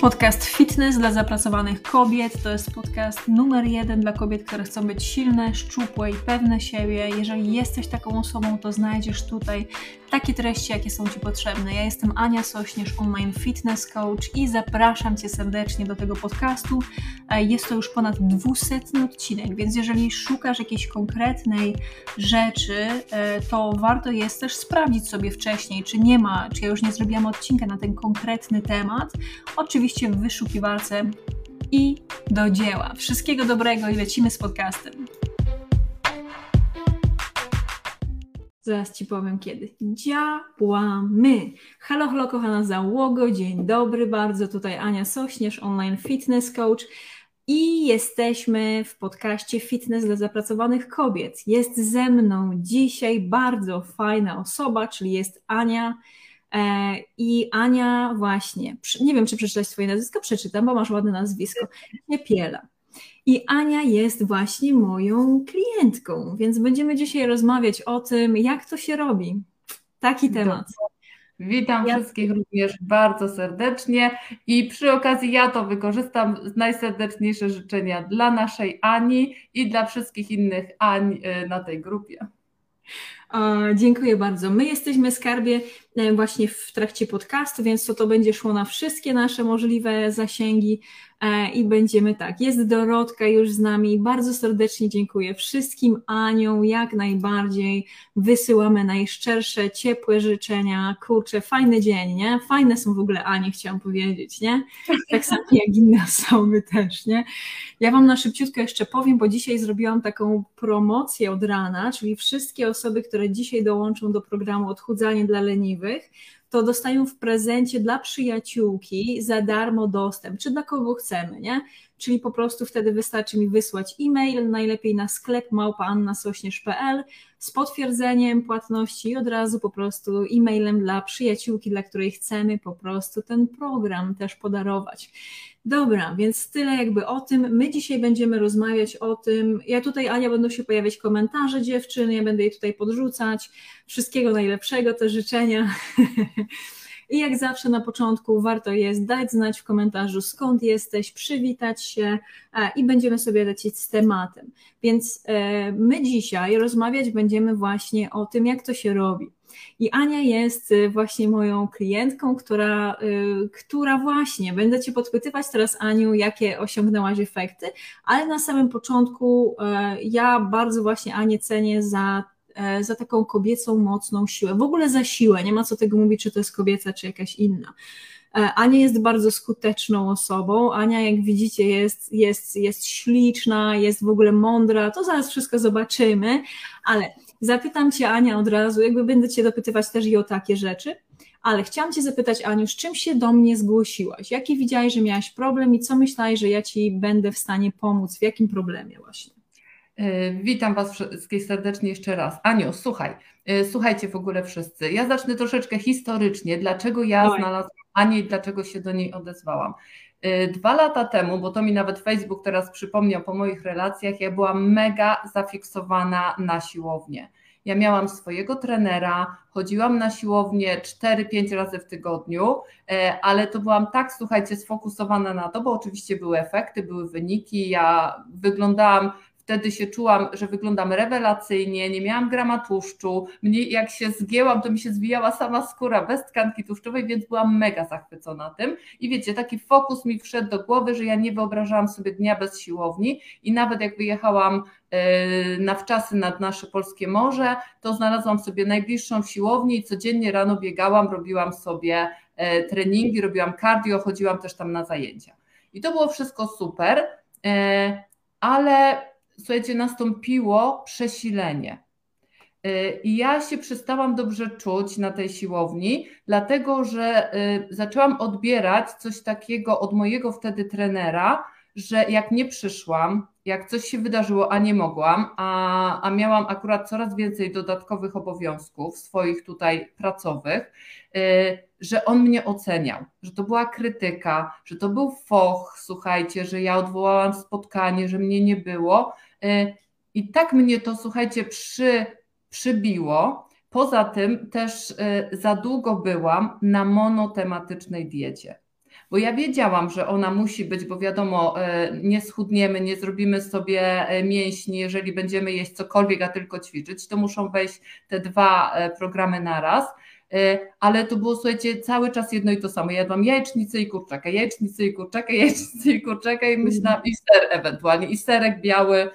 Podcast Fitness dla zapracowanych kobiet to jest podcast numer jeden dla kobiet, które chcą być silne, szczupłe i pewne siebie. Jeżeli jesteś taką osobą, to znajdziesz tutaj takie treści, jakie są Ci potrzebne. Ja jestem Ania Sośnierz, online fitness coach i zapraszam Cię serdecznie do tego podcastu. E, jest to już ponad dwusetny odcinek, więc jeżeli szukasz jakiejś konkretnej rzeczy, e, to warto jest też sprawdzić sobie wcześniej, czy nie ma, czy ja już nie zrobiłam odcinka na ten konkretny temat. Oczywiście w wyszukiwarce i do dzieła. Wszystkiego dobrego i lecimy z podcastem. Zaraz Ci powiem kiedy. Działamy! Halo, halo, kochana załogo, dzień dobry bardzo. Tutaj Ania Sośnierz, online fitness coach. I jesteśmy w podcaście Fitness dla zapracowanych kobiet. Jest ze mną dzisiaj bardzo fajna osoba, czyli jest Ania. E, I Ania właśnie, nie wiem czy przeczytać Twoje nazwisko, przeczytam, bo masz ładne nazwisko. Nie Piela. I Ania jest właśnie moją klientką, więc będziemy dzisiaj rozmawiać o tym, jak to się robi. Taki temat. Witam ja... wszystkich również bardzo serdecznie i przy okazji ja to wykorzystam. Najserdeczniejsze życzenia dla naszej Ani i dla wszystkich innych Ani y, na tej grupie. Dziękuję bardzo. My jesteśmy skarbie e, właśnie w trakcie podcastu, więc to, to będzie szło na wszystkie nasze możliwe zasięgi. E, i będziemy tak. Jest Dorotka już z nami. Bardzo serdecznie dziękuję wszystkim Anią, jak najbardziej. Wysyłamy najszczersze, ciepłe życzenia. Kurczę, fajny dzień, nie? Fajne są w ogóle Anie, chciałam powiedzieć, nie? Tak samo jak inne osoby też, nie? Ja Wam na szybciutko jeszcze powiem, bo dzisiaj zrobiłam taką promocję od rana, czyli wszystkie osoby, które dzisiaj dołączą do programu Odchudzanie dla leniwych, to dostają w prezencie dla przyjaciółki za darmo dostęp, czy dla kogo chcemy, nie? Czyli po prostu wtedy wystarczy mi wysłać e-mail, najlepiej na sklep małpaannasośnierz.pl z potwierdzeniem płatności i od razu po prostu e-mailem dla przyjaciółki, dla której chcemy po prostu ten program też podarować. Dobra, więc tyle jakby o tym. My dzisiaj będziemy rozmawiać o tym. Ja tutaj, Ania, będą się pojawiać komentarze dziewczyny, ja będę je tutaj podrzucać. Wszystkiego najlepszego, te życzenia. I jak zawsze na początku warto jest dać znać w komentarzu skąd jesteś, przywitać się i będziemy sobie lecieć z tematem. Więc e, my dzisiaj rozmawiać będziemy właśnie o tym, jak to się robi. I Ania jest y, właśnie moją klientką, która, która właśnie, będę Cię podpytywać teraz, Aniu, jakie osiągnęłaś efekty, ale na samym początku e, ja bardzo właśnie Anię cenię za e, za taką kobiecą mocną siłę. W ogóle za siłę, nie ma co tego mówić, czy to jest kobieca, czy jakaś inna. E, Ania jest bardzo skuteczną osobą. Ania, jak widzicie, jest, jest, jest śliczna, jest w ogóle mądra. To zaraz wszystko zobaczymy, ale Zapytam Cię, Ania, od razu, jakby będę Cię dopytywać też i o takie rzeczy, ale chciałam Cię zapytać, Aniu, z czym się do mnie zgłosiłaś? Jaki widziałaś, że miałaś problem i co myślałaś, że ja Ci będę w stanie pomóc? W jakim problemie właśnie? E, witam Was wszystkich serdecznie jeszcze raz. Aniu, słuchaj, e, słuchajcie w ogóle wszyscy. Ja zacznę troszeczkę historycznie, dlaczego ja znalazłam Anię i dlaczego się do niej odezwałam. E, dwa lata temu, bo to mi nawet Facebook teraz przypomniał po moich relacjach, ja byłam mega zafiksowana na siłownię. Ja miałam swojego trenera, chodziłam na siłownię 4-5 razy w tygodniu, ale to byłam tak, słuchajcie, sfokusowana na to, bo oczywiście były efekty, były wyniki. Ja wyglądałam Wtedy się czułam, że wyglądam rewelacyjnie, nie miałam grama tłuszczu. Mnie, jak się zgięłam, to mi się zwijała sama skóra bez tkanki tłuszczowej, więc byłam mega zachwycona tym. I wiecie, taki fokus mi wszedł do głowy, że ja nie wyobrażałam sobie dnia bez siłowni i nawet jak wyjechałam e, na wczasy nad nasze polskie morze, to znalazłam sobie najbliższą siłownię i codziennie rano biegałam, robiłam sobie e, treningi, robiłam cardio, chodziłam też tam na zajęcia. I to było wszystko super, e, ale słuchajcie, nastąpiło przesilenie. Y, I ja się przestałam dobrze czuć na tej siłowni, dlatego że y, zaczęłam odbierać coś takiego od mojego wtedy trenera, że jak nie przyszłam, jak coś się wydarzyło, a nie mogłam, a, a miałam akurat coraz więcej dodatkowych obowiązków swoich tutaj pracowych, y, że on mnie oceniał, że to była krytyka, że to był foch, słuchajcie, że ja odwołałam spotkanie, że mnie nie było. Y, I tak mnie to, słuchajcie, przy, przybiło. Poza tym też y, za długo byłam na monotematycznej diecie bo ja wiedziałam, że ona musi być, bo wiadomo, e, nie schudniemy, nie zrobimy sobie mięśni, jeżeli będziemy jeść cokolwiek, a tylko ćwiczyć, to muszą wejść te dwa programy naraz. Ale to było, słuchajcie, cały czas jedno i to samo. Jadłam jajecznicę i kurczaka, jajecznicę i kurczaka, jajecznicę i kurczaka i myślałam, i ser ewentualnie, i serek biały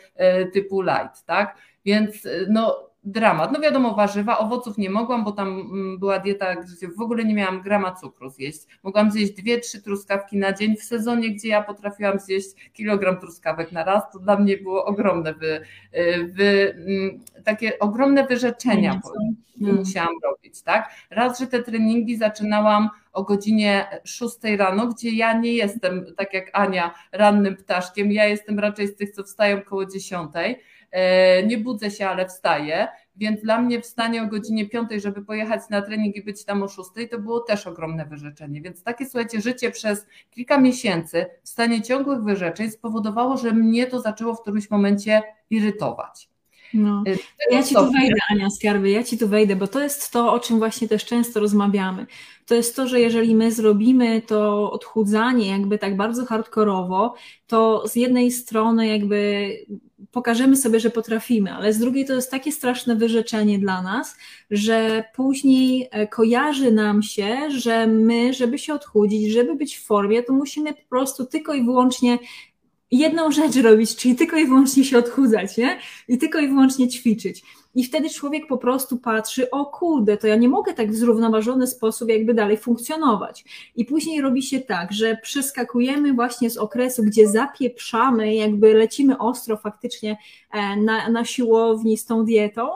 typu light, tak? Więc no dramat. No wiadomo, warzywa, owoców nie mogłam, bo tam mm, była dieta, gdzie w ogóle nie miałam grama cukru zjeść. Mogłam zjeść dwie, trzy truskawki na dzień w sezonie, gdzie ja potrafiłam zjeść kilogram truskawek na raz. To dla mnie było ogromne, wy, y, wy, mm, takie ogromne wyrzeczenia musiałam robić. Tak? Raz, że te treningi zaczynałam o godzinie 6 rano, gdzie ja nie jestem, tak jak Ania, rannym ptaszkiem, ja jestem raczej z tych, co wstają koło 10 E, nie budzę się, ale wstaję, więc dla mnie wstanie o godzinie 5, żeby pojechać na trening i być tam o 6, to było też ogromne wyrzeczenie. Więc takie, słuchajcie, życie przez kilka miesięcy w stanie ciągłych wyrzeczeń spowodowało, że mnie to zaczęło w którymś momencie irytować. No. E, ja ci tu wejdę, Ania Skarby, ja ci tu wejdę, bo to jest to, o czym właśnie też często rozmawiamy. To jest to, że jeżeli my zrobimy to odchudzanie jakby tak bardzo hardkorowo, to z jednej strony jakby pokażemy sobie, że potrafimy, ale z drugiej to jest takie straszne wyrzeczenie dla nas, że później e, kojarzy nam się, że my, żeby się odchudzić, żeby być w formie, to musimy po prostu tylko i wyłącznie jedną rzecz robić, czyli tylko i wyłącznie się odchudzać, nie? I tylko i wyłącznie ćwiczyć. I wtedy człowiek po prostu patrzy, o kurde, to ja nie mogę tak w zrównoważony sposób jakby dalej funkcjonować. I później robi się tak, że przeskakujemy właśnie z okresu, gdzie zapieprzamy, jakby lecimy ostro faktycznie e, na, na siłowni z tą dietą,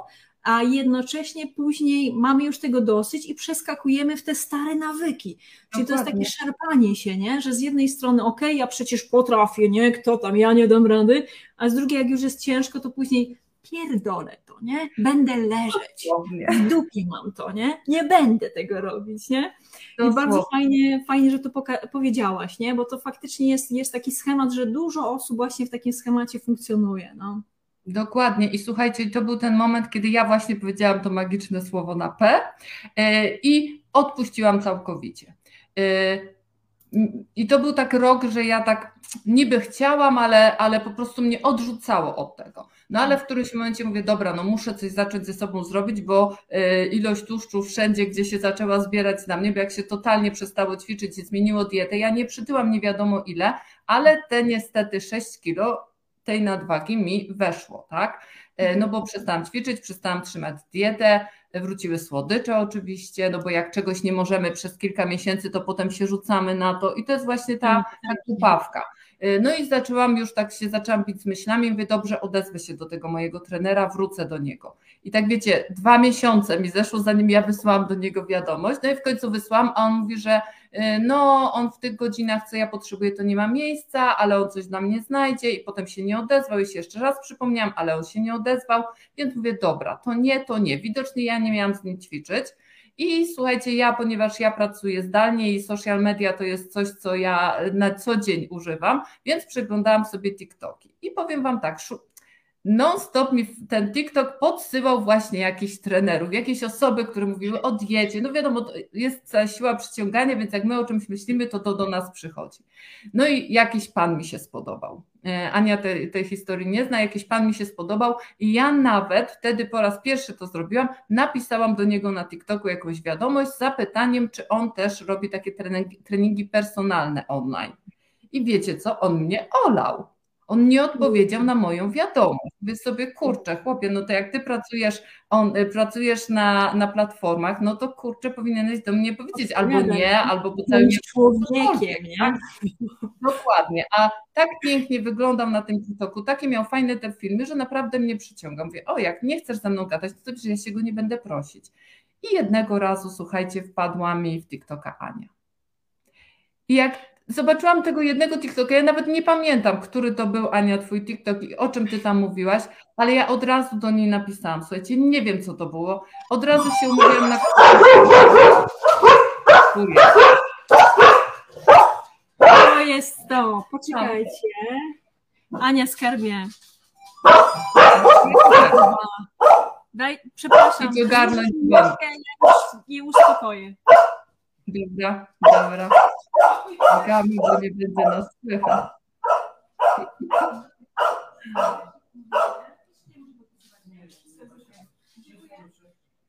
a jednocześnie później mamy już tego dosyć i przeskakujemy w te stare nawyki. Czyli Dokładnie. to jest takie szarpanie się, nie? że z jednej strony, ok, ja przecież potrafię, nie, kto tam, ja nie dam rady, a z drugiej, jak już jest ciężko, to później pierdolę to, nie? Będę leżeć. W dupie mam to, nie? Nie będę tego robić, nie? I bardzo fajnie, fajnie, że to powiedziałaś, nie? Bo to faktycznie jest, jest taki schemat, że dużo osób właśnie w takim schemacie funkcjonuje, no. Dokładnie. I słuchajcie, to był ten moment, kiedy ja właśnie powiedziałam to magiczne słowo na P e, i odpuściłam całkowicie. E, I to był tak rok, że ja tak niby chciałam, ale, ale po prostu mnie odrzucało od tego. No ale w którymś momencie mówię, dobra, no muszę coś zacząć ze sobą zrobić, bo e, ilość tłuszczu wszędzie, gdzie się zaczęła zbierać na mnie, bo jak się totalnie przestało ćwiczyć i zmieniło dietę, ja nie przytyłam nie wiadomo ile, ale te niestety 6 kilo tej nadwagi mi weszło, tak? E, no bo przestałam ćwiczyć, przestałam trzymać dietę, wróciły słodycze oczywiście, no bo jak czegoś nie możemy przez kilka miesięcy, to potem się rzucamy na to i to jest właśnie ta, ta kupawka. E, no i zaczęłam już tak się, zaczęłam bić z myślami, mówię, dobrze, odezwę się do tego mojego trenera, wrócę do niego. I tak wiecie, dwa miesiące mi zeszło, zanim ja wysłałam do niego wiadomość, no i w końcu wysłałam, a on mówi, że no on w tych godzinach, co ja potrzebuję, to nie ma miejsca, ale on coś dla mnie znajdzie i potem się nie odezwał i się jeszcze raz przypomniałam, ale on się nie odezwał, więc mówię, dobra, to nie, to nie. Widocznie ja nie miałam z nim ćwiczyć. I słuchajcie, ja, ponieważ ja pracuję zdalnie i social media to jest coś, co ja na co dzień używam, więc przeglądałam sobie TikToki. I powiem Wam tak, non-stop mi ten TikTok podsyłał właśnie jakichś trenerów, jakieś osoby, które mówiły o diecie. No wiadomo, jest cała siła przyciągania, więc jak my o czymś myślimy, to to do nas przychodzi. No i jakiś pan mi się spodobał. E, Ania tej, tej historii nie zna, jakiś pan mi się spodobał i ja nawet wtedy po raz pierwszy to zrobiłam, napisałam do niego na TikToku jakąś wiadomość z zapytaniem, czy on też robi takie treningi, treningi personalne online. I wiecie co? On mnie olał on nie odpowiedział na moją wiadomość. Wy sobie, kurczę, chłopie, no to jak ty pracujesz, on, y, pracujesz na, na platformach, no to kurczę, powinieneś do mnie powiedzieć albo nie, albo po całym człowiekiem, nie? Tak? Dokładnie. A tak pięknie wyglądał na tym TikToku, takie miał fajne te filmy, że naprawdę mnie przyciąga. Mówię, o jak nie chcesz ze mną gadać, to przecież ja się go nie będę prosić. I jednego razu, słuchajcie, wpadła mi w TikToka Ania. I jak zobaczyłam tego jednego TikToka, ja nawet nie pamiętam, który to był, Ania, twój TikTok i o czym ty tam mówiłaś, ale ja od razu do niej napisałam, słuchajcie, nie wiem, co to było, od razu się umówiłam na... To jest to, poczekajcie. Ania Skarbie. Daj, przepraszam. Nie uspokoję. Dobra, dobra. Czekamy, bo nie będzie nas słychać.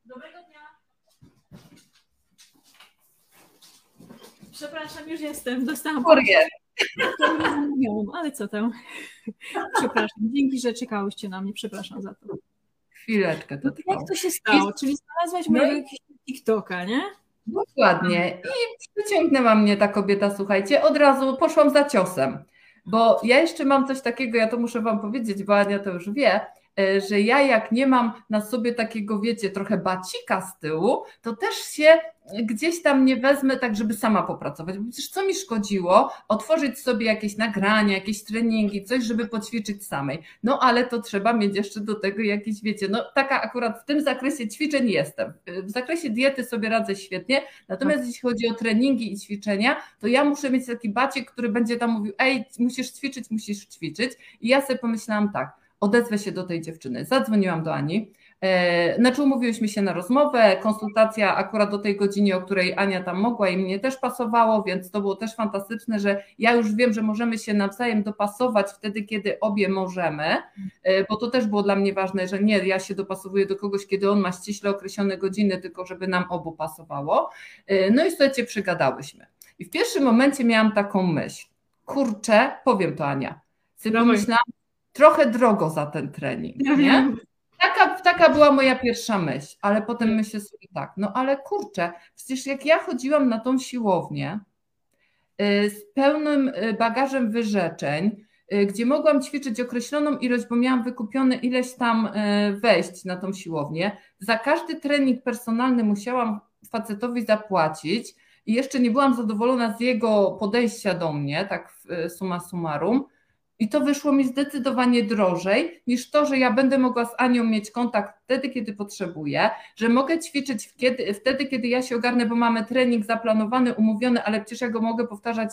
Dobrego dnia. Przepraszam, już jestem. Dostałam. Kurier. Ale co tam? Przepraszam. Dzięki, że czekałyście na mnie. Przepraszam za to. Chwileczkę to trwało. Jak to się stało? Czyli znalazłaś no mojego jakiegoś TikToka, nie? Dokładnie. I przyciągnęła mnie ta kobieta, słuchajcie, od razu poszłam za ciosem. Bo ja jeszcze mam coś takiego, ja to muszę Wam powiedzieć, bo Ania to już wie, że ja jak nie mam na sobie takiego, wiecie, trochę bacika z tyłu, to też się gdzieś tam nie wezmę tak, żeby sama popracować, bo przecież co mi szkodziło otworzyć sobie jakieś nagrania, jakieś treningi, coś, żeby poćwiczyć samej. No ale to trzeba mieć jeszcze do tego jakieś, wiecie, no taka akurat w tym zakresie ćwiczeń jestem. W zakresie diety sobie radzę świetnie, natomiast jeśli chodzi o treningi i ćwiczenia, to ja muszę mieć taki bacik, który będzie tam mówił, ej, musisz ćwiczyć, musisz ćwiczyć. I ja sobie pomyślałam tak, odezwę się do tej dziewczyny. Zadzwoniłam do Ani. E, znaczy umówiłyśmy się na rozmowę, konsultacja akurat do tej godzinie, o której Ania tam mogła i mnie też pasowało, więc to było też fantastyczne, że ja już wiem, że możemy się nawzajem dopasować wtedy, kiedy obie możemy, e, bo to też było dla mnie ważne, że nie, ja się dopasowuję do kogoś, kiedy on ma ściśle określone godziny, tylko żeby nam obu pasowało. E, no i słuchajcie, przygadałyśmy. I w pierwszym momencie miałam taką myśl, kurczę, powiem to Ania, sobie pomyślałam, trochę drogo za ten trening, nie? Taka, taka była moja pierwsza myśl, ale potem myślę sobie tak, no ale kurczę, przecież jak ja chodziłam na tą siłownię y, z pełnym y, bagażem wyrzeczeń, y, gdzie mogłam ćwiczyć określoną ilość, bo miałam wykupione ileś tam wejść na tą siłownię, za każdy trening personalny musiałam facetowi zapłacić i jeszcze nie byłam zadowolona z jego podejścia do mnie, tak suma summarum, i to wyszło mi zdecydowanie drożej niż to, że ja będę mogła z Anią mieć kontakt wtedy, kiedy potrzebuję, że mogę ćwiczyć wtedy, kiedy ja się ogarnę, bo mamy trening zaplanowany, umówiony, ale przecież ja go mogę powtarzać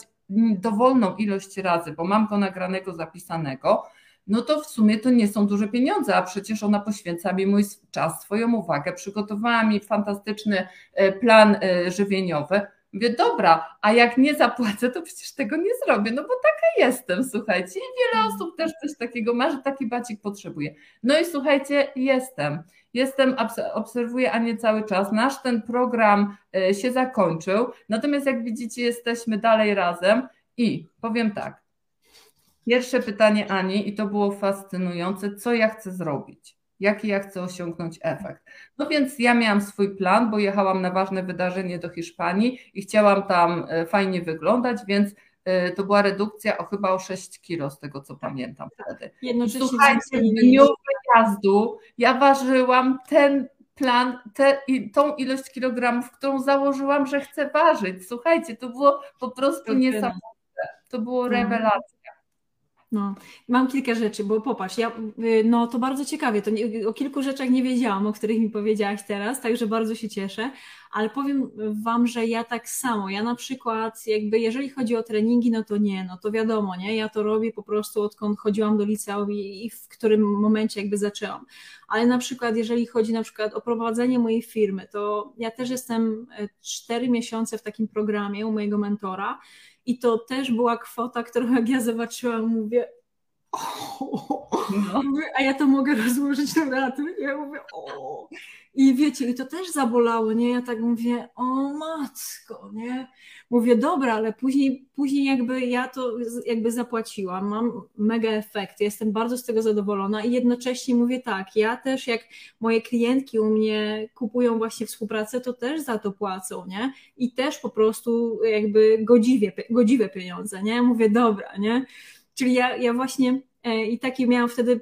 dowolną ilość razy, bo mam go nagranego, zapisanego. No to w sumie to nie są duże pieniądze, a przecież ona poświęca mi mój czas, swoją uwagę, przygotowała mi fantastyczny e, plan e, żywieniowy Mówię, dobra, a jak nie zapłacę, to przecież tego nie zrobię, no bo taka jestem, słuchajcie. I wiele osób też coś takiego ma, że taki bacik potrzebuje. No i słuchajcie, jestem. Jestem, obserwuję Anię cały czas. Nasz ten program e, się zakończył, natomiast jak widzicie, jesteśmy dalej razem i powiem tak. Pierwsze pytanie Ani, i to było fascynujące, co ja chcę zrobić? Jaki ja chcę osiągnąć efekt. No więc ja miałam swój plan, bo jechałam na ważne wydarzenie do Hiszpanii i chciałam tam e, fajnie wyglądać, więc e, to była redukcja o chyba o 6 kilo, z tego co pamiętam wtedy. Słuchajcie, w dniu wyjazdu ja ważyłam ten plan, te, tą ilość kilogramów, którą założyłam, że chcę ważyć. Słuchajcie, to było po prostu niesamowite. To było mhm. rewelacja. No, mam kilka rzeczy, bo popatrz, ja, y, no to bardzo ciekawie, to nie, o kilku rzeczach nie wiedziałam, o których mi powiedziałaś teraz, także bardzo się cieszę, ale powiem Wam, że ja tak samo, ja na przykład jakby jeżeli chodzi o treningi, no to nie, no to wiadomo, nie, ja to robię po prostu odkąd chodziłam do liceum i, i w którym momencie jakby zaczęłam, ale na przykład jeżeli chodzi na przykład o prowadzenie mojej firmy, to ja też jestem e, cztery miesiące w takim programie u mojego mentora i to też była kwota, którą jak ja zobaczyłam, mówię, no. a ja to mogę rozłożyć na raty. Ja mówię, o. I wiecie, i to też zabolało, nie? Ja tak mówię, o matko, nie? Mówię, dobra, ale później, później jakby ja to jakby zapłaciłam, mam mega efekt, jestem bardzo z tego zadowolona i jednocześnie mówię tak, ja też jak moje klientki u mnie kupują właśnie współpracę, to też za to płacą, nie? I też po prostu jakby godziwie, godziwe pieniądze, nie? Mówię, dobra, nie? Czyli ja, ja właśnie I takie miałam wtedy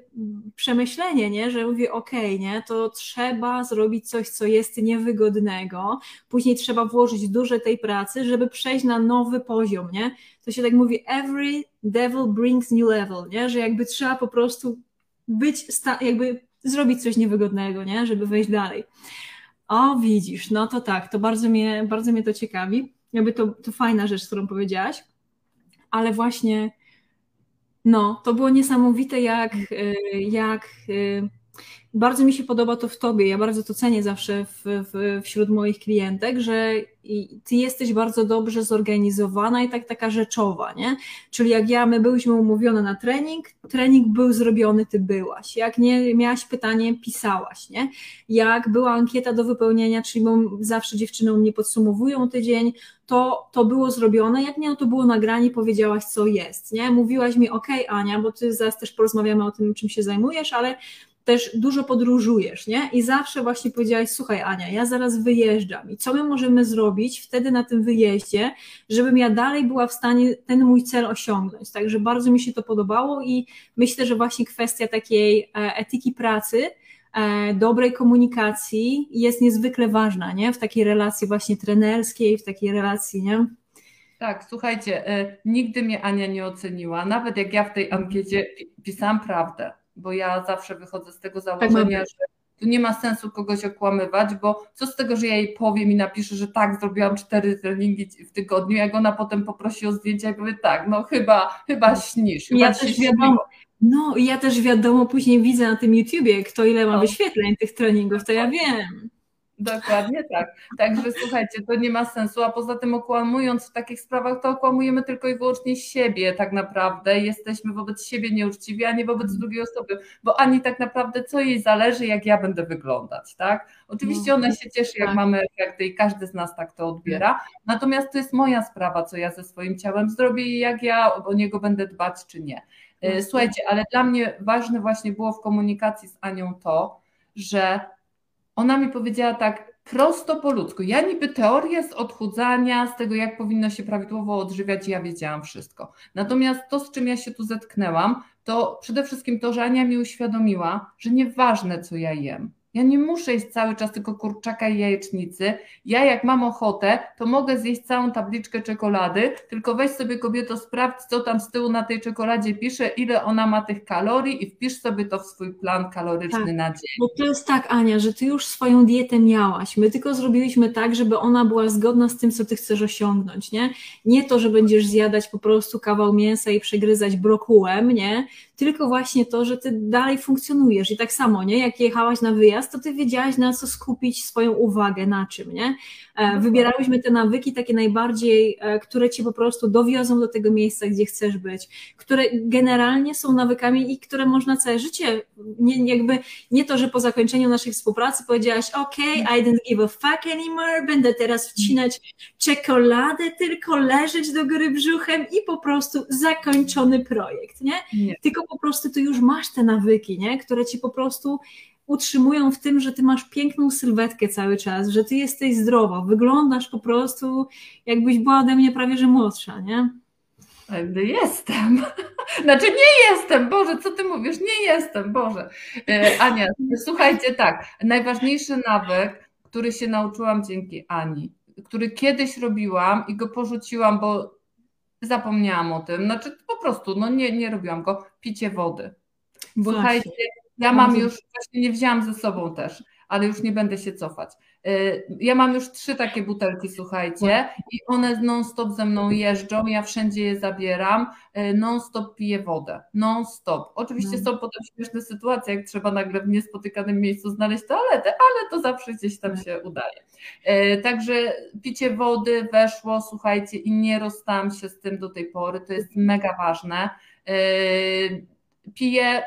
przemyślenie, nie? że mówię, okej, okay, nie, to trzeba zrobić coś, co jest niewygodnego, później trzeba włożyć dużo tej pracy, żeby przejść na nowy poziom, nie? To się tak mówi, every devil brings new level, nie? Że jakby trzeba po prostu być, jakby zrobić coś niewygodnego, nie? Żeby wejść dalej. O, widzisz, no to tak, to bardzo mnie, bardzo mnie to ciekawi. Jakby to, to fajna rzecz, którą powiedziałaś, ale właśnie no, to było niesamowite, jak, y, jak y, bardzo mi się podoba to w tobie. Ja bardzo to cenię zawsze w, w, wśród moich klientek, że ty jesteś bardzo dobrze zorganizowana i tak taka rzeczowa, nie? Czyli jak ja, my byliśmy umówione na trening, trening był zrobiony, ty byłaś. Jak nie miałaś pytanie, pisałaś, nie? Jak była ankieta do wypełnienia, czyli zawsze dziewczyny u mnie podsumowują tydzień, to, to było zrobione, jak nie, no to było nagranie, powiedziałaś, co jest, nie? Mówiłaś mi, ok, Ania, bo ty zaraz też porozmawiamy o tym, czym się zajmujesz, ale też dużo podróżujesz, nie? I zawsze właśnie powiedziałaś, słuchaj Ania, ja zaraz wyjeżdżam i co my możemy zrobić wtedy na tym wyjeździe, żebym ja dalej była w stanie ten mój cel osiągnąć. Także bardzo mi się to podobało i myślę, że właśnie kwestia takiej e, etyki pracy, e, dobrej komunikacji jest niezwykle ważna, nie? W takiej relacji właśnie trenerskiej, w takiej relacji, nie? Tak, słuchajcie, e, nigdy mnie Ania nie oceniła, nawet jak ja w tej ankiecie pisałam prawdę bo ja zawsze wychodzę z tego tak założenia, tak że tu nie ma sensu kogoś okłamywać, bo co z tego, że ja jej powiem i napiszę, że tak, zrobiłam cztery treningi w tygodniu, jak ona potem poprosi o zdjęcia i powie tak, no chyba, chyba śnisz, chyba ja też wiadomo, No i ja też wiadomo, później widzę na tym YouTubie, kto ile ma no. wyświetleń tych treningów, to ja wiem. Dokładnie tak. Także słuchajcie, to nie ma sensu, a poza tym okłamując w takich sprawach, to okłamujemy tylko i wyłącznie siebie tak naprawdę. Jesteśmy wobec siebie nieuczciwi, a nie wobec drugiej osoby, bo ani tak naprawdę co jej zależy, jak ja będę wyglądać, tak? Oczywiście no, ona się cieszy, jak tak. mamy efekty i każdy z nas tak to odbiera, natomiast to jest moja sprawa, co ja ze swoim ciałem zrobię i jak ja o niego będę dbać, czy nie. E, słuchajcie, ale dla mnie ważne właśnie było w komunikacji z Anią to, że ona mi powiedziała tak prosto po ludzku. Ja niby teorię z odchudzania, z tego jak powinno się prawidłowo odżywiać, ja wiedziałam wszystko. Natomiast to, z czym ja się tu zetknęłam, to przede wszystkim to, że Ania mi uświadomiła, że nieważne co ja jem, ja nie muszę jeść cały czas tylko kurczaka i jajecznicy. Ja jak mam ochotę, to mogę zjeść całą tabliczkę czekolady, tylko weź sobie kobieto, sprawdź, co tam z tyłu na tej czekoladzie pisze, ile ona ma tych kalorii i wpisz sobie to w swój plan kaloryczny tak, na dzień. Bo to jest tak, Ania, że ty już swoją dietę miałaś. My tylko zrobiliśmy tak, żeby ona była zgodna z tym, co ty chcesz osiągnąć, nie? Nie to, że będziesz zjadać po prostu kawał mięsa i przegryzać brokułem, nie? Tylko właśnie to, że ty dalej funkcjonujesz i tak samo, nie? Jak jechałaś na wyjazd, to ty wiedziałaś na co skupić swoją uwagę, na czym, nie? E, wybierałyśmy te nawyki takie najbardziej, e, które cię po prostu dowiozą do tego miejsca, gdzie chcesz być, które generalnie są nawykami i które można całe życie, nie, jakby nie to, że po zakończeniu naszej współpracy powiedziałaś, ok, I don't give a fuck anymore, będę teraz wcinać czekoladę, tylko leżeć do góry brzuchem i po prostu zakończony projekt, nie? nie. Tylko po prostu ty już masz te nawyki, nie? Które ci po prostu utrzymują w tym, że ty masz piękną sylwetkę cały czas, że ty jesteś zdrowa, wyglądasz po prostu jakbyś była ode mnie prawie że młodsza, nie? Jestem. Znaczy nie jestem, Boże, co ty mówisz? Nie jestem, Boże. E, Ania, słuchajcie, tak, najważniejszy nawyk, który się nauczyłam dzięki Ani, który kiedyś robiłam i go porzuciłam, bo zapomniałam o tym, znaczy po prostu, no nie, nie robiłam go, picie wody. Słuchajcie, ja mam już, właśnie nie wzięłam ze sobą też, ale już nie będę się cofać. Y, ja mam już trzy takie butelki, słuchajcie, i one non-stop ze mną jeżdżą, ja wszędzie je zabieram, y, non-stop piję wodę, non-stop. Oczywiście no. są potem śmieszne sytuacje, jak trzeba nagle w niespotykanym miejscu znaleźć toaletę, ale to zawsze gdzieś tam tak. się udaje. Y, także picie wody weszło, słuchajcie, i nie rozstałam się z tym do tej pory, to jest mega ważne. Piję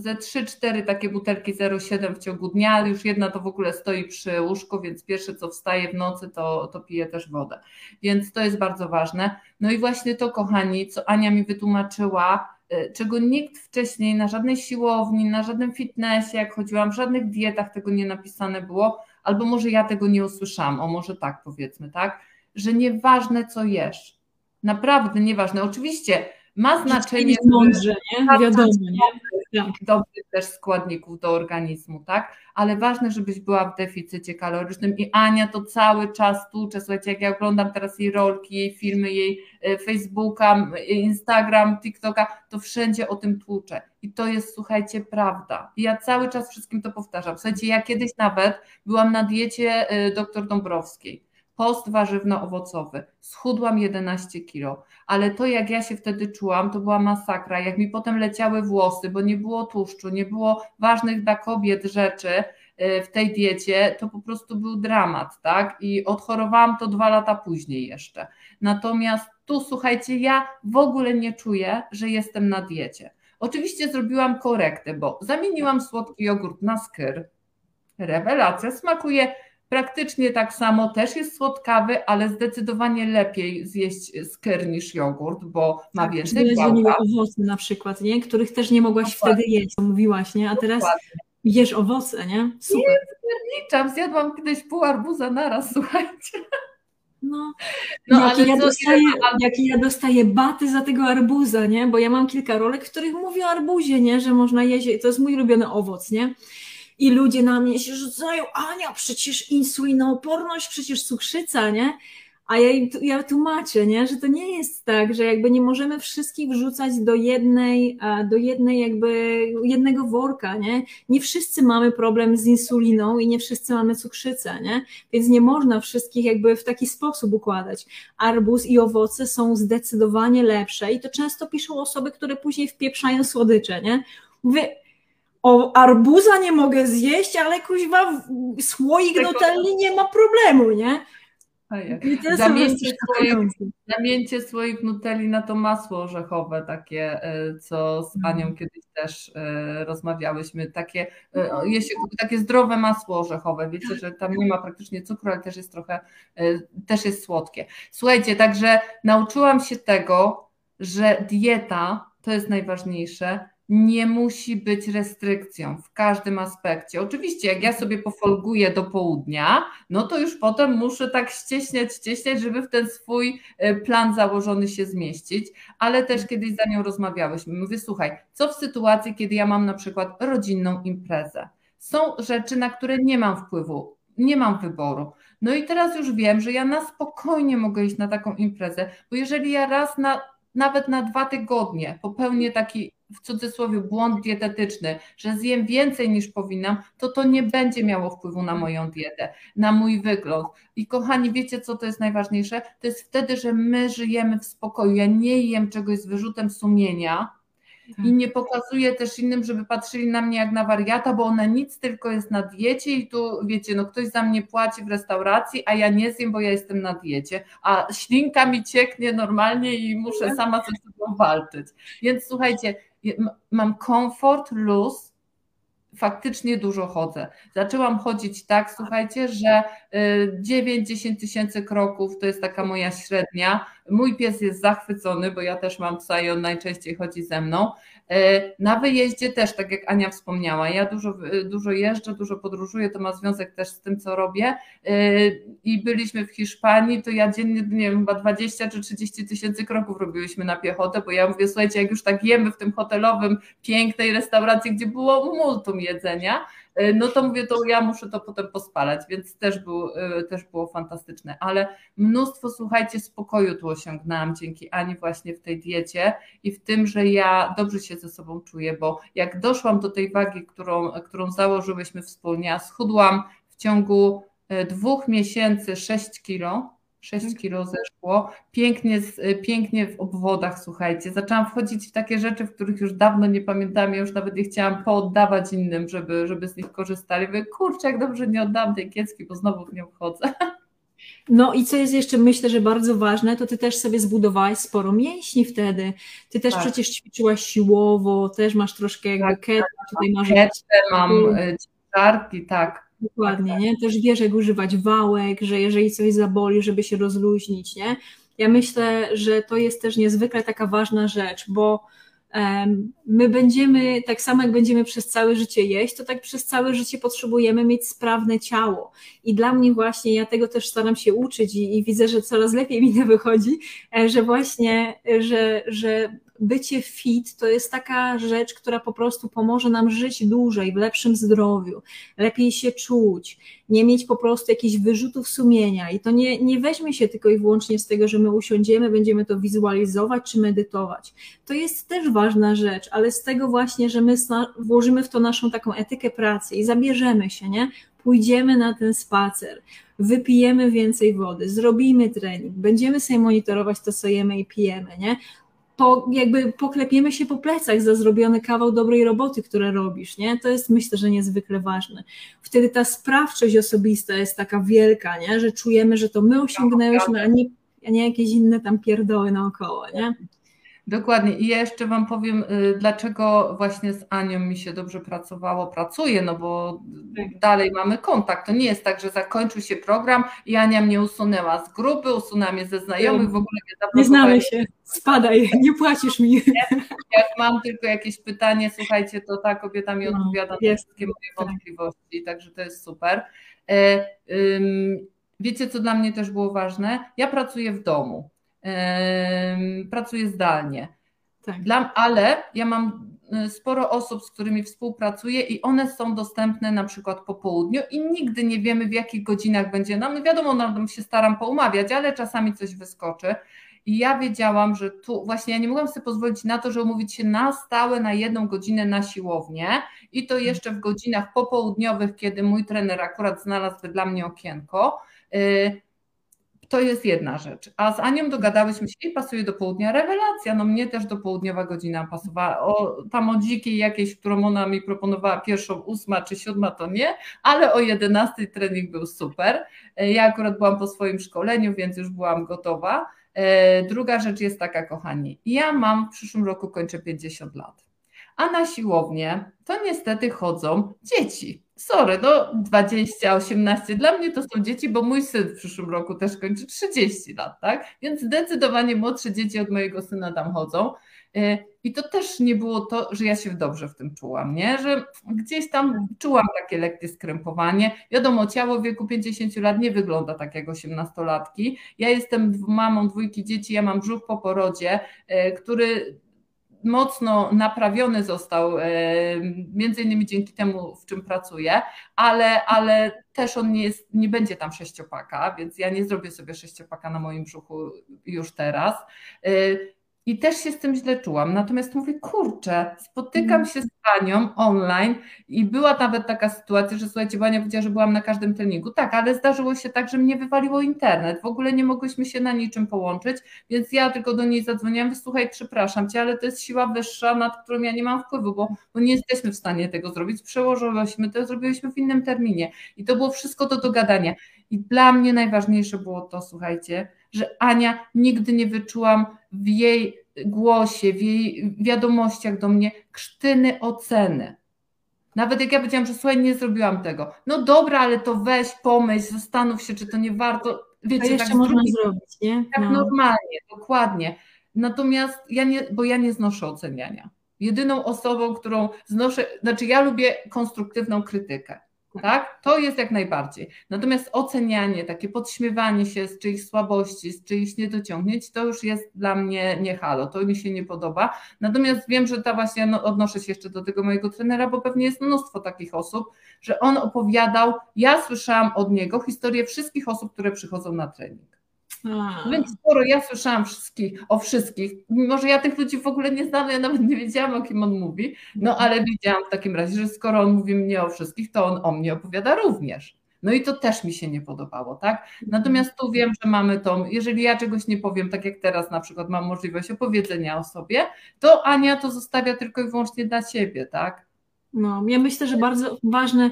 ze 3-4 takie butelki 0,7 w ciągu dnia, ale już jedna to w ogóle stoi przy łóżku, więc pierwsze co wstaje w nocy, to, to pije też wodę. Więc to jest bardzo ważne. No i właśnie to, kochani, co Ania mi wytłumaczyła, y, czego nikt wcześniej na żadnej siłowni, na żadnym fitnessie, jak chodziłam, w żadnych dietach tego nie napisane było, albo może ja tego nie usłyszałam, o może tak powiedzmy, tak, że nieważne co jesz, naprawdę nieważne. Oczywiście ma znaczenie. Mądrze, nie? Wiadomo, nie? Tak. dobrych też składników do organizmu, tak? Ale ważne, żebyś była w deficycie kalorycznym i Ania to cały czas tłucze, słuchajcie, jak ja oglądam teraz jej rolki, jej filmy, jej e, Facebooka, Instagram, TikToka, to wszędzie o tym tłucze i to jest, słuchajcie, prawda. I ja cały czas wszystkim to powtarzam. Słuchajcie, ja kiedyś nawet byłam na diecie e, dr Dąbrowskiej post warzywno-owocowy. Schudłam 11 kilo, ale to jak ja się wtedy czułam, to była masakra. Jak mi potem leciały włosy, bo nie było tłuszczu, nie było ważnych dla kobiet rzeczy y, w tej diecie, to po prostu był dramat, tak? I odchorowałam to dwa lata później jeszcze. Natomiast tu, słuchajcie, ja w ogóle nie czuję, że jestem na diecie. Oczywiście zrobiłam korektę, bo zamieniłam słodki jogurt na skyr. Rewelacja, smakuje praktycznie tak samo, też jest słodkawy, ale zdecydowanie lepiej zjeść skyr niż jogurt, bo ma tak, więcej białka. owoce na przykład, nie? których też nie mogłaś Dokładnie. wtedy jeść, mówiłaś, nie? A teraz jesz owoce, nie? Super. Nie, zjadłam kiedyś pół arbuza naraz, słuchajcie. No, no jakie, ja dostaję, jakie ja dostaję baty za tego arbuza, nie? Bo ja mam kilka rolek, w których mówię o arbuzie, nie? Że można jeść, to jest mój ulubiony owoc, nie? I ludzie na mnie się rzucają, Ania, przecież insulinooporność, przecież cukrzyca, nie? A ja, ja tłumaczę, nie? że to nie jest tak, że jakby nie możemy wszystkich wrzucać do jednej, do jednej jakby jednego worka, nie? Nie wszyscy mamy problem z insuliną i nie wszyscy mamy cukrzycę, nie? Więc nie można wszystkich jakby w taki sposób układać. Arbuz i owoce są zdecydowanie lepsze i to często piszą osoby, które później wpieprzają słodycze, nie? Mówię, o arbuza nie mogę zjeść, ale kuźwa słoik telli nie ma problemu, nie? Zamieńcie słoik, zamieńcie słoik Nutelli na to masło orzechowe, takie, e, co z mhm. Anią kiedyś też e, rozmawiałyśmy, takie, e, jeśli, takie zdrowe masło orzechowe, wiecie, że tam nie ma praktycznie cukru, ale też jest trochę, też jest słodkie. Słuchajcie, także nauczyłam się tego, że dieta to jest najważniejsze, nie musi być restrykcją w każdym aspekcie. Oczywiście, jak ja sobie pofolguję do południa, no to już potem muszę tak ścieśniać, ścieśniać, żeby w ten swój e, plan założony się zmieścić, ale też kiedyś za nią rozmawiałyśmy. Mówię, słuchaj, co w sytuacji, kiedy ja mam na przykład rodzinną imprezę? Są rzeczy, na które nie mam wpływu, nie mam wyboru. No i teraz już wiem, że ja na spokojnie mogę iść na taką imprezę, bo jeżeli ja raz na nawet na dwa tygodnie popełnię taki w cudzysłowie błąd dietetyczny, że zjem więcej niż powinnam, to to nie będzie miało wpływu na moją dietę, na mój wygląd. I kochani, wiecie co to jest najważniejsze? To jest wtedy, że my żyjemy w spokoju. Ja nie jem czegoś z wyrzutem sumienia, i nie pokazuję też innym, żeby patrzyli na mnie jak na wariata, bo ona nic tylko jest na diecie i tu wiecie, no ktoś za mnie płaci w restauracji, a ja nie zjem, bo ja jestem na diecie, a ślinka mi cieknie normalnie i muszę sama ze sobą walczyć. Więc słuchajcie, mam komfort, luz, faktycznie dużo chodzę. Zaczęłam chodzić tak, słuchajcie, że 9-10 y, tysięcy kroków to jest taka moja średnia. Mój pies jest zachwycony, bo ja też mam psa i on najczęściej chodzi ze mną. E, na wyjeździe też, tak jak Ania wspomniała, ja dużo, dużo jeżdżę, dużo podróżuję, to ma związek też z tym, co robię. E, I byliśmy w Hiszpanii, to ja dziennie, nie wiem, chyba 20 czy 30 tysięcy kroków robiłyśmy na piechotę, bo ja mówię, słuchajcie, jak już tak jemy w tym hotelowym, pięknej restauracji, gdzie było multum jedzenia, E, no to mówię, to ja muszę to potem pospalać, więc też, był, e, też było fantastyczne. Ale mnóstwo, słuchajcie, spokoju tu osiągnęłam dzięki Ani właśnie w tej diecie i w tym, że ja dobrze się ze sobą czuję, bo jak doszłam do tej wagi, którą, którą założyłyśmy wspólnie, a schudłam w ciągu e, dwóch miesięcy 6 kilo, 6 tak. kilo zeszło, pięknie, pięknie w obwodach, słuchajcie. Zaczęłam wchodzić w takie rzeczy, w których już dawno nie pamiętam, ja już nawet nie chciałam pooddawać innym, żeby, żeby z nich korzystali. Mówię, kurczę, jak dobrze nie oddam tej kiecki, bo znowu w nią wchodzę. No i co jest jeszcze, myślę, że bardzo ważne, to ty też sobie zbudowałaś sporo mięśni wtedy. Ty też tak. przecież ćwiczyłaś siłowo, też masz troszkę jakby tak, ketę, tutaj masz... Mam, y, ciężarki, tak. Dokładnie, nie? Też wiesz, jak używać wałek, że jeżeli coś zaboli, żeby się rozluźnić, nie? Ja myślę, że to jest też niezwykle taka ważna rzecz, bo my będziemy, tak samo jak będziemy przez całe życie jeść, to tak przez całe życie potrzebujemy mieć sprawne ciało. I dla mnie właśnie, ja tego też staram się uczyć i, i widzę, że coraz lepiej mi to wychodzi, e, że właśnie, że, że bycie fit to jest taka rzecz, która po prostu pomoże nam żyć dłużej, w lepszym zdrowiu, lepiej się czuć, nie mieć po prostu jakichś wyrzutów sumienia. I to nie, nie weźmie się tylko i wyłącznie z tego, że my usiądziemy, będziemy to wizualizować czy medytować. To jest też ważna rzecz, ale z tego właśnie, że my włożymy w to naszą taką etykę pracy i zabierzemy się, nie? Pójdziemy na ten spacer, wypijemy więcej wody, zrobimy trening, będziemy sobie monitorować to, co jemy i pijemy, nie? Po, jakby poklepiemy się po plecach za zrobiony kawał dobrej roboty, które robisz, nie? To jest myślę, że niezwykle ważne. Wtedy ta sprawczość osobista jest taka wielka, nie? Że czujemy, że to my osiągnęłyśmy, a nie, a nie jakieś inne tam pierdoły naokoło, nie? Dokładnie. I ja jeszcze Wam powiem, y, dlaczego właśnie z Anią mi się dobrze pracowało, pracuje, no bo tak. dalej mamy kontakt. To nie jest tak, że zakończył się program i Ania mnie usunęła z grupy, usunęła mnie ze znajomych, w ogóle nie Nie znamy się, spadaj, nie płacisz mi. Jak mam tylko jakieś pytanie, słuchajcie, to ta kobieta mi no, odpowiada na wszystkie moje tak. wątpliwości, także to jest super. E, wiecie, co dla mnie też było ważne? Ja pracuję w domu pracuję zdalnie. Tak. Dla, ale ja mam y, sporo osób, z którymi współpracuję i one są dostępne na przykład po południu i nigdy nie wiemy w jakich godzinach będzie nam. No wiadomo, nam się staram poumawiać, ale czasami coś wyskoczy. I ja wiedziałam, że tu właśnie ja nie mogłam sobie pozwolić na to, że umówić się na stałe na jedną godzinę na siłownię i to jeszcze w godzinach popołudniowych, kiedy mój trener akurat znalazł dla mnie okienko. To jest jedna rzecz. A z Anią dogadałyśmy się i pasuje do południa. Rewelacja, no mnie też do południowa godzina pasowała. O, tam o dzikiej jakiejś, którą ona mi proponowała, pierwszą, ósma czy siódma, to nie, ale o jedenastej trening był super. E, ja akurat byłam po swoim szkoleniu, więc już byłam gotowa. E, druga rzecz jest taka, kochani, ja mam w przyszłym roku kończę 50 lat, a na siłownię to niestety chodzą dzieci sorry, no 20, 18, dla mnie to są dzieci, bo mój syn w przyszłym roku też kończy 30 lat, tak? Więc zdecydowanie młodsze dzieci od mojego syna tam chodzą. Y, I to też nie było to, że ja się dobrze w tym czułam, nie? Że gdzieś tam czułam takie lekkie skrępowanie. Wiadomo, ciało w wieku 50 lat nie wygląda tak jak 18-latki. Ja jestem mamą dwójki dzieci, ja mam brzuch po porodzie, y, który mocno naprawiony został, e, między innymi dzięki temu, w czym pracuję, ale, ale też on nie, jest, nie będzie tam sześciopaka, więc ja nie zrobię sobie sześciopaka na moim brzuchu już teraz. I też się z tym źle czułam. Natomiast mówię, kurczę, spotykam się z panią online i była nawet taka sytuacja, że słuchajcie, Bania powiedziała, że byłam na każdym treningu. Tak, ale zdarzyło się tak, że mnie wywaliło internet. W ogóle nie mogłyśmy się na niczym połączyć, więc ja tylko do niej zadzwoniłam, słuchaj, przepraszam cię, ale to jest siła wyższa, nad którą ja nie mam wpływu, bo, bo nie jesteśmy w stanie tego zrobić. Przełożyłyśmy to, zrobiliśmy w innym terminie. I to było wszystko do dogadania. I dla mnie najważniejsze było to, słuchajcie, że Ania nigdy nie wyczułam w jej głosie, w jej wiadomościach do mnie krztyny oceny. Nawet jak ja powiedziałam, że słuchaj, nie zrobiłam tego. No dobra, ale to weź, pomyśl, zastanów się, czy to nie warto. Wiecie, to jeszcze tak można zrobić, nie? Tak no. normalnie, dokładnie. Natomiast ja nie, bo ja nie znoszę oceniania. Jedyną osobą, którą znoszę, znaczy ja lubię konstruktywną krytykę tak? To jest jak najbardziej. Natomiast ocenianie, takie podśmiewanie się z czyichś słabości, z czyichś niedociągnięć, to już jest dla mnie nie halo, to mi się nie podoba. Natomiast wiem, że ta właśnie, no, odnoszę się jeszcze do tego mojego trenera, bo pewnie jest mnóstwo takich osób, że on opowiadał, ja słyszałam od niego historię wszystkich osób, które przychodzą na trening. A. Więc skoro ja słyszałam wszystkich, o wszystkich, mimo że ja tych ludzi w ogóle nie znam, ja nawet nie wiedziałam, o kim on mówi, no ale wiedziałam w takim razie, że skoro on mówi mnie o wszystkich, to on o mnie opowiada również. No i to też mi się nie podobało, tak? Natomiast tu wiem, że mamy to, jeżeli ja czegoś nie powiem, tak jak teraz na przykład mam możliwość opowiedzenia o sobie, to Ania to zostawia tylko i wyłącznie dla siebie, tak? No, ja myślę, że bardzo ważne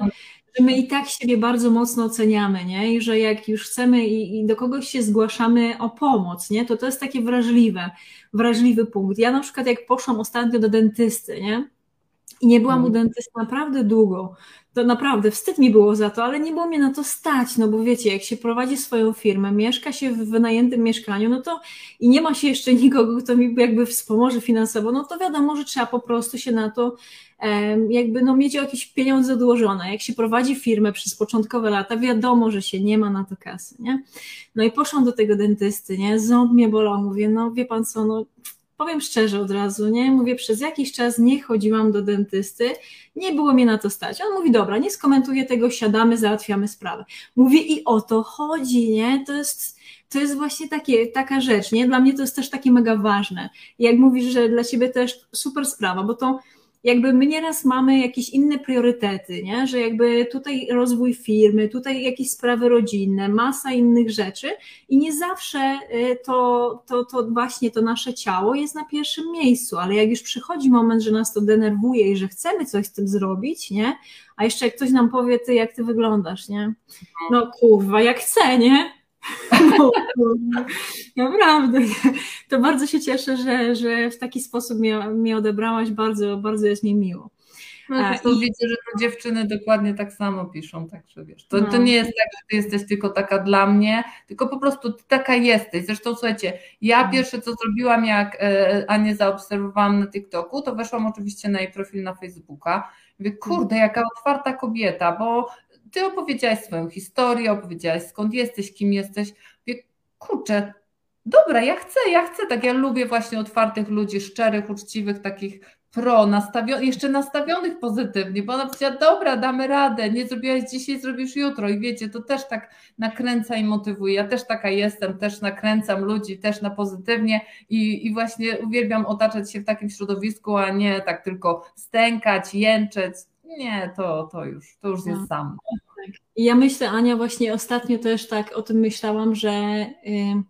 że my i tak siebie bardzo mocno oceniamy, nie? I że jak już chcemy i, i, do kogoś się zgłaszamy o pomoc, nie? To to jest takie wrażliwe, wrażliwy punkt. Ja na przykład jak poszłam ostatnio do dentysty, nie? I nie byłam u mhm. dentysty naprawdę długo. To naprawdę wstyd mi było za to, ale nie było mnie na to stać, no bo wiecie, jak się prowadzi swoją firmę, mieszka się w wynajętym mieszkaniu, no to i nie ma się jeszcze nikogo, kto mi jakby wspomoże finansowo, no to wiadomo, że trzeba po prostu się na to jakby no mieć jakieś pieniądze odłożone. Jak się prowadzi firmę przez początkowe lata, wiadomo, że się nie ma na to kasy, nie? No i poszłam do tego dentysty, nie? Ząb mnie bolał, mówię, no wie pan co, no powiem szczerze od razu, nie? Mówię, przez jakiś czas nie chodziłam do dentysty, nie było mnie na to stać. On mówi, dobra, nie skomentuję tego, siadamy, załatwiamy sprawę. Mówię, i o to chodzi, nie? To jest, to jest właśnie takie, taka rzecz, nie? Dla mnie to jest też takie mega ważne. Jak mówisz, że dla ciebie też super sprawa, bo to jakby my nieraz mamy jakieś inne priorytety, nie? że jakby tutaj rozwój firmy, tutaj jakieś sprawy rodzinne, masa innych rzeczy i nie zawsze y, to, to, to właśnie to nasze ciało jest na pierwszym miejscu, ale jak już przychodzi moment, że nas to denerwuje i że chcemy coś z tym zrobić, nie? A jeszcze jak ktoś nam powie, ty jak ty wyglądasz, nie? No kurwa, jak chcę, nie? No, naprawdę. To bardzo się cieszę, że, że w taki sposób mnie, mnie odebrałaś. Bardzo, bardzo jest mi miło. No, to I... widzę, że to dziewczyny dokładnie tak samo piszą, także wiesz, to, no. to nie jest tak, że ty jesteś tylko taka dla mnie, tylko po prostu ty taka jesteś. Zresztą słuchajcie, ja no. pierwsze co zrobiłam, jak e, Anię zaobserwowałam na TikToku, to weszłam oczywiście na jej profil na Facebooka. Mówię, kurde, jaka otwarta kobieta, bo ty opowiedziałaś swoją historię, opowiedziałaś skąd jesteś, kim jesteś. Mówię, kurczę, dobra, ja chcę, ja chcę, tak ja lubię właśnie otwartych ludzi, szczerych, uczciwych, takich pro, nastawionych, jeszcze nastawionych pozytywnie, bo ona powiedziała, dobra, damy radę, nie zrobiłaś dzisiaj, zrobisz jutro. I wiecie, to też tak nakręca i motywuje, ja też taka jestem, też nakręcam ludzi, też na pozytywnie i, i właśnie uwielbiam otaczać się w takim środowisku, a nie tak tylko stękać, jęczeć, nie, to, to już, to już jest no. samo. Tak. Ja myślę, Ania, właśnie ostatnio też tak o tym myślałam, że y,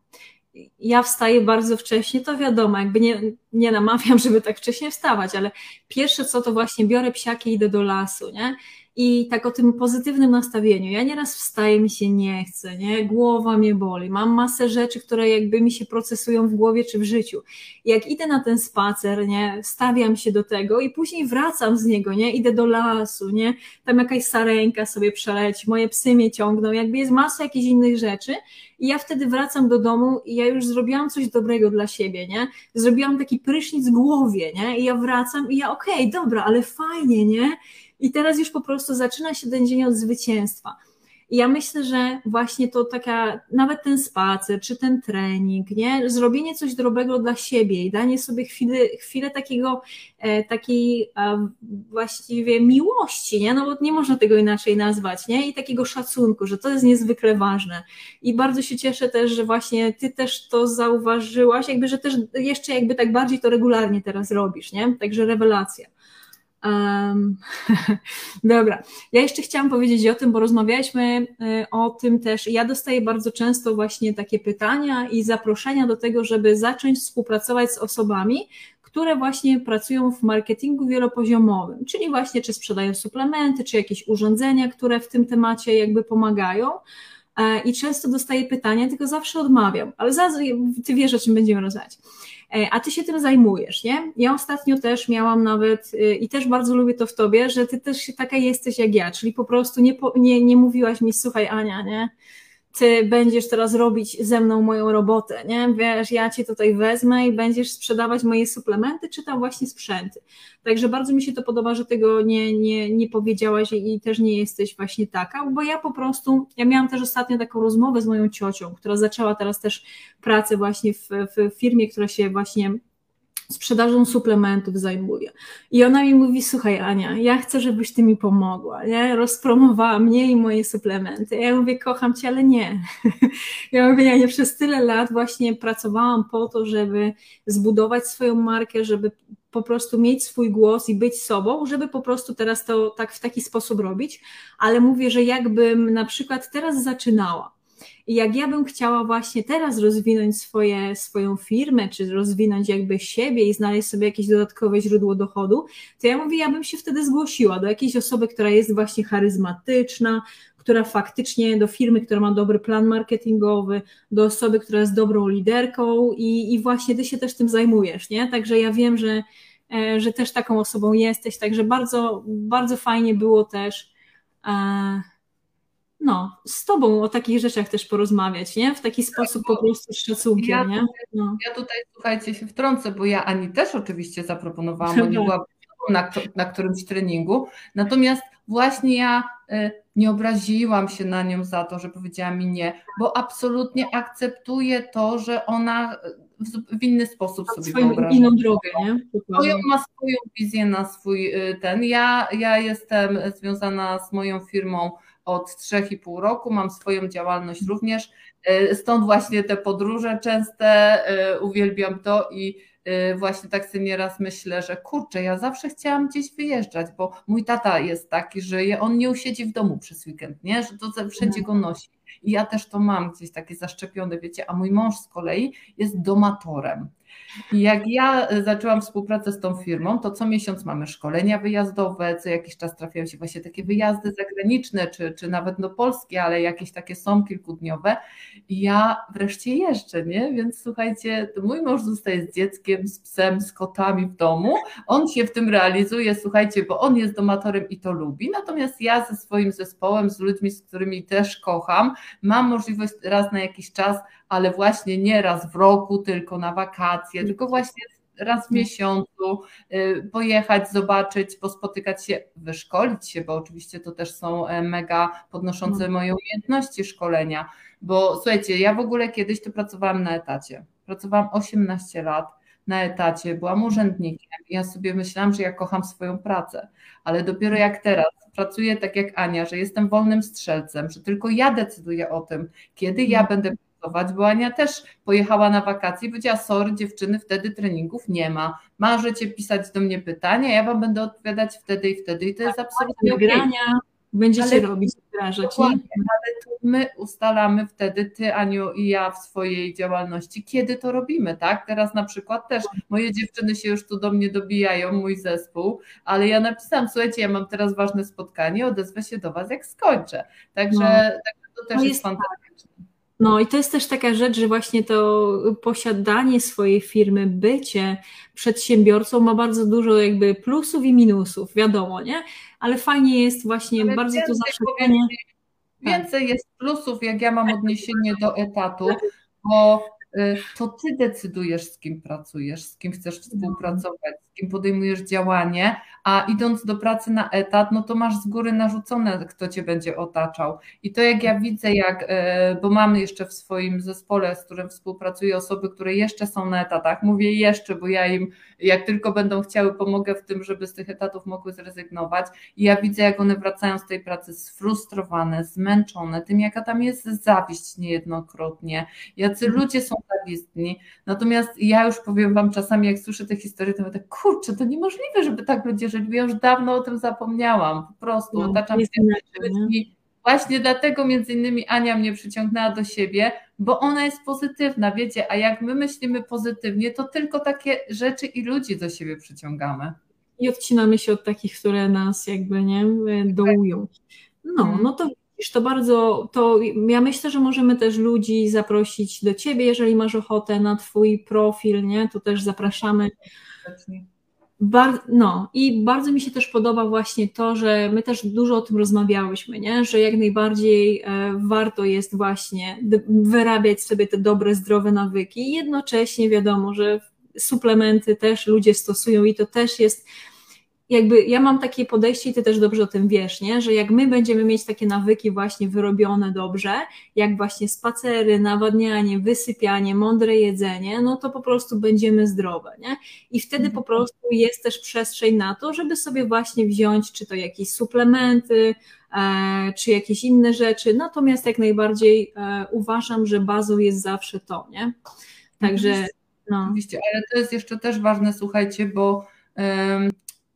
ja wstaję bardzo wcześnie, to wiadomo, jakby nie, nie namawiam, żeby tak wcześnie wstawać, ale pierwsze co to właśnie biorę psiaki i idę do lasu, nie? I tak o tym pozytywnym nastawieniu. Ja nieraz wstaję, mi się nie chce, nie? Głowa mnie boli, mam masę rzeczy, które jakby mi się procesują w głowie czy w życiu. Jak idę na ten spacer, nie? Stawiam się do tego i później wracam z niego, nie? Idę do lasu, nie? Tam jakaś sarenka sobie przeleci, moje psy mnie ciągną, jakby jest masa jakichś innych rzeczy i ja wtedy wracam do domu i ja już zrobiłam coś dobrego dla siebie, nie? Zrobiłam taki prysznic głowie, nie? I ja wracam i ja okej, okay, dobra, ale fajnie, nie? I teraz już po prostu zaczyna się ten dzień od zwycięstwa. I ja myślę, że właśnie to taka, nawet ten spacer, czy ten trening, nie? Zrobienie coś dobrego dla siebie i danie sobie chwilę, chwilę takiego, e, takiej e, właściwie miłości, nie? No bo nie można tego inaczej nazwać, nie? I takiego szacunku, że to jest niezwykle ważne. I bardzo się cieszę też, że właśnie ty też to zauważyłaś, jakby, że też jeszcze jakby tak bardziej to regularnie teraz robisz, nie? Także rewelacja. Um, dobra, ja jeszcze chciałam powiedzieć o tym, bo rozmawialiśmy y, o tym też. Ja dostaję bardzo często właśnie takie pytania i zaproszenia do tego, żeby zacząć współpracować z osobami, które właśnie pracują w marketingu wielopoziomowym, czyli właśnie czy sprzedają suplementy, czy jakieś urządzenia, które w tym temacie jakby pomagają. E, I często dostaję pytania, tylko zawsze odmawiam, ale zaraz ty wiesz, o czym będziemy rozmawiać. E, a ty się tym zajmujesz, nie? Ja ostatnio też miałam nawet y, i też bardzo lubię to w tobie, że ty też taka jesteś jak ja, czyli po prostu nie, nie, nie mówiłaś mi, słuchaj Ania, nie? Ty będziesz teraz robić ze mną moją robotę, nie? Wiesz, ja cię tutaj wezmę i będziesz sprzedawać moje suplementy, czy tam właśnie sprzęty. Także bardzo mi się to podoba, że tego nie, nie, nie powiedziałaś i też nie jesteś właśnie taka, bo ja po prostu, ja miałam też ostatnio taką rozmowę z moją ciocią, która zaczęła teraz też pracę właśnie w, w firmie, która się właśnie sprzedażą suplementów zajmuję. I ona mi mówi, słuchaj Ania, ja chcę, żebyś ty mi pomogła, nie? Rozpromowała mnie i moje suplementy. Ja mówię, kocham cię, ale nie. Ja mówię, ja nie przez tyle lat właśnie pracowałam po to, żeby zbudować swoją markę, żeby po prostu mieć swój głos i być sobą, żeby po prostu teraz to tak w taki sposób robić, ale mówię, że jakbym na przykład teraz zaczynała, i jak ja bym chciała właśnie teraz rozwinąć swoje, swoją firmę, czy rozwinąć jakby siebie i znaleźć sobie jakieś dodatkowe źródło dochodu, to ja mówię, ja bym się wtedy zgłosiła do jakiejś osoby, która jest właśnie charyzmatyczna, która faktycznie do firmy, która ma dobry plan marketingowy, do osoby, która jest dobrą liderką i, i właśnie ty się też tym zajmujesz, nie? Także ja wiem, że, e, że też taką osobą jesteś, także bardzo, bardzo fajnie było też. E, no, z tobą o takich rzeczach też porozmawiać, nie? W taki sposób po prostu z szacunkiem, ja nie? No. Ja tutaj, słuchajcie, się wtrącę, bo ja Ani też oczywiście zaproponowałam, bo nie była na, na którymś treningu, natomiast właśnie ja y, nie obraziłam się na nią za to, że powiedziała mi nie, bo absolutnie akceptuję to, że ona w inny sposób sobie swoją wyobraża. inną drogę, nie? Swoją, ma swoją wizję na swój ten. Ja, ja jestem związana z moją firmą od 3,5 roku, mam swoją działalność również, stąd właśnie te podróże częste, uwielbiam to i Y, właśnie tak sobie nieraz myślę, że kurczę, ja zawsze chciałam gdzieś wyjeżdżać, bo mój tata jest taki, że on nie usiedzi w domu przez weekend, nie? że to wszędzie go nosi. I ja też to mam gdzieś takie zaszczepione, wiecie, a mój mąż z kolei jest domatorem. Jak ja e, zaczęłam współpracę z tą firmą, to co miesiąc mamy szkolenia wyjazdowe, co jakiś czas trafiają się właśnie takie wyjazdy zagraniczne, czy, czy nawet do Polski, ale jakieś takie są kilkudniowe. I ja wreszcie jeżdżę, nie? Więc słuchajcie, mój mąż zostaje z dzieckiem, z psem, z kotami w domu. On się w tym realizuje, słuchajcie, bo on jest domatorem i to lubi. Natomiast ja ze swoim zespołem, z ludźmi, z którymi też kocham, mam możliwość raz na jakiś czas ale właśnie nie raz w roku, tylko na wakacje, tylko właśnie raz w miesiącu y, pojechać, zobaczyć, pospotykać się, wyszkolić się, bo oczywiście to też są e, mega podnoszące no. moje umiejętności szkolenia. Bo słuchajcie, ja w ogóle kiedyś to pracowałam na etacie. Pracowałam 18 lat na etacie, byłam urzędnikiem. Ja sobie myślałam, że ja kocham swoją pracę, ale dopiero jak teraz pracuję tak jak Ania, że jestem wolnym strzelcem, że tylko ja decyduję o tym, kiedy ja mhm. Będę bo Ania też pojechała na wakacje i powiedziała, sorry dziewczyny, wtedy treningów nie ma. Możecie pisać do mnie pytania, ja wam będę odpowiadać wtedy i wtedy i to jest tak, absolutnie Wygrania okay. będziecie ale, robić, wdrażać. Nie? Ale my ustalamy wtedy, ty Aniu i ja w swojej działalności, kiedy to robimy, tak? Teraz na przykład też moje dziewczyny się już tu do mnie dobijają, mój zespół, ale ja napisałam, słuchajcie, ja mam teraz ważne spotkanie, odezwę się do was jak skończę. Także, no. także to też jest, jest fantastyczne. No i to jest też taka rzecz, że właśnie to posiadanie swojej firmy, bycie przedsiębiorcą ma bardzo dużo jakby plusów i minusów, wiadomo, nie? Ale fajnie jest właśnie Ale bardzo to zawsze... Więcej, jest plusów, jak ja mam odniesienie do etatu, bo y, to ty decydujesz, z kim pracujesz, z kim chcesz współpracować, z kim podejmujesz działanie, a idąc do pracy na etat, no to masz z góry narzucone, kto cię będzie otaczał. I to jak ja widzę, jak, e, bo mamy jeszcze w swoim zespole, z którym współpracuję osoby, które jeszcze są na etatach, mówię jeszcze, bo ja im, jak tylko będą chciały, pomogę w tym, żeby z tych etatów mogły zrezygnować. I ja widzę, jak one wracają z tej pracy sfrustrowane, zmęczone, tym jaka tam jest zawiść niejednokrotnie, jacy ludzie są zawistni. Natomiast ja już powiem wam czasami, jak słyszę te historie, to mówię, kurczę, to niemożliwe, żeby tak ludzie żyli ja już dawno o tym zapomniałam. Po prostu no, otaczam się ludźmi. Właśnie dlatego między innymi Ania mnie przyciągnęła do siebie, bo ona jest pozytywna, wiecie, a jak my myślimy pozytywnie, to tylko takie rzeczy i ludzi do siebie przyciągamy. I odcinamy się od takich, które nas jakby nie dołują. No, mhm. no to widzisz, to bardzo, to ja myślę, że możemy też ludzi zaprosić do ciebie, jeżeli masz ochotę na twój profil, nie, to też zapraszamy. Bar no i bardzo mi się też podoba właśnie to, że my też dużo o tym rozmawiałyśmy, nie? że jak najbardziej e, warto jest właśnie wyrabiać sobie te dobre, zdrowe nawyki jednocześnie wiadomo, że suplementy też ludzie stosują i to też jest jakby ja mam takie podejście i ty też dobrze o tym wiesz, nie? że jak my będziemy mieć takie nawyki właśnie wyrobione dobrze, jak właśnie spacery, nawadnianie, wysypianie, mądre jedzenie, no to po prostu będziemy zdrowe, nie? I wtedy po mhm. prostu jest też przestrzeń na to, żeby sobie właśnie wziąć, czy to jakieś suplementy, e, czy jakieś inne rzeczy, natomiast jak najbardziej e, uważam, że bazą jest zawsze to, nie? Także no. Oczywiście, ale to jest jeszcze też ważne, słuchajcie, bo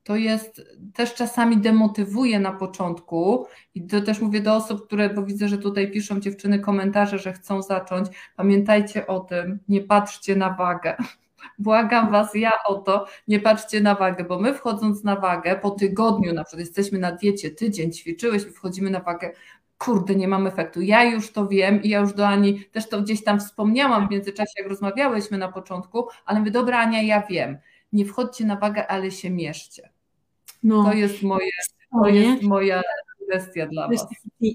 to jest też czasami demotywuje na początku i to też mówię do osób, które, bo widzę, że tutaj piszą dziewczyny komentarze, że chcą zacząć. Pamiętajcie o tym, nie patrzcie na wagę. Błagam Was ja o to, nie patrzcie na wagę, bo my wchodząc na wagę po tygodniu, na przykład jesteśmy na diecie, tydzień ćwiczyłyśmy, wchodzimy na wagę, kurde, nie mam efektu. Ja już to wiem i ja już do Ani też to gdzieś tam wspomniałam w międzyczasie, jak rozmawiałyśmy na początku, ale my dobra Ania, ja wiem. Nie wchodźcie na wagę, ale się mieszcie. No, to jest moje, to jest moja kwestia dla Was.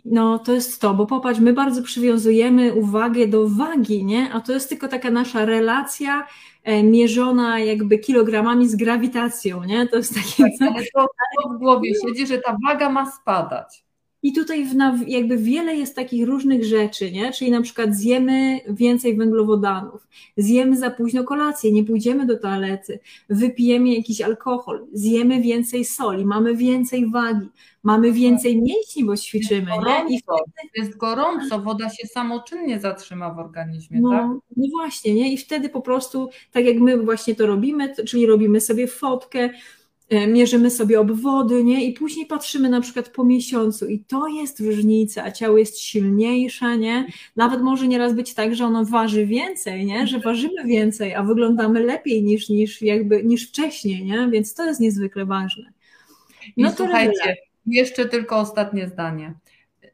No to jest to, bo popatrz, my bardzo przywiązujemy uwagę do wagi, nie? A to jest tylko taka nasza relacja e, mierzona jakby kilogramami z grawitacją, nie? To jest takie... Tak, ale to, to w głowie siedzi, że ta waga ma spadać. I tutaj w, jakby wiele jest takich różnych rzeczy, nie? Czyli na przykład zjemy więcej węglowodanów, zjemy za późno kolację, nie pójdziemy do toalety, wypijemy jakiś alkohol, zjemy więcej soli, mamy więcej wagi, mamy więcej mięśni, bo ćwiczymy. Jest gorąco, nie? I wtedy... jest gorąco, woda się samoczynnie zatrzyma w organizmie, no, tak? No właśnie, nie? I wtedy po prostu, tak jak my właśnie to robimy, czyli robimy sobie fotkę, mierzymy sobie obwody, nie? I później patrzymy na przykład po miesiącu i to jest różnica, ciało jest silniejsze, nie? Nawet może nieraz być tak, że ono waży więcej, nie? Że ważymy więcej, a wyglądamy lepiej niż, niż jakby, niż wcześniej, nie? Więc to jest niezwykle ważne. No I to słuchajcie, jeszcze tylko ostatnie zdanie.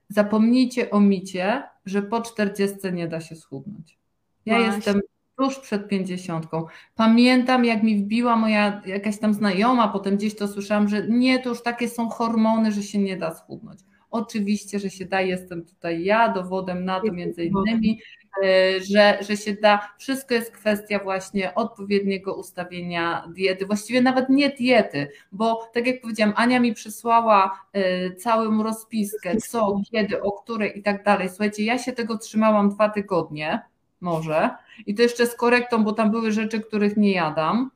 Zapomnijcie o micie, że po 40 nie da się schudnąć. Ja Właśnie. jestem tuż przed pięćdziesiątką. Pamiętam, jak mi wbiła moja jakaś tam znajoma, potem gdzieś to słyszałam, że nie, to już takie są hormony, że się nie da schudnąć. Oczywiście, że się da, jestem tutaj ja dowodem na to między innymi, e, że, że się da. Wszystko jest kwestia właśnie odpowiedniego ustawienia diety, właściwie nawet nie diety, bo tak jak powiedziałam, Ania mi przysłała e, całą rozpiskę, co, kiedy, o której i tak dalej. Słuchajcie, ja się tego trzymałam dwa tygodnie może. I to jeszcze z korektą, bo tam były rzeczy, których nie jadam.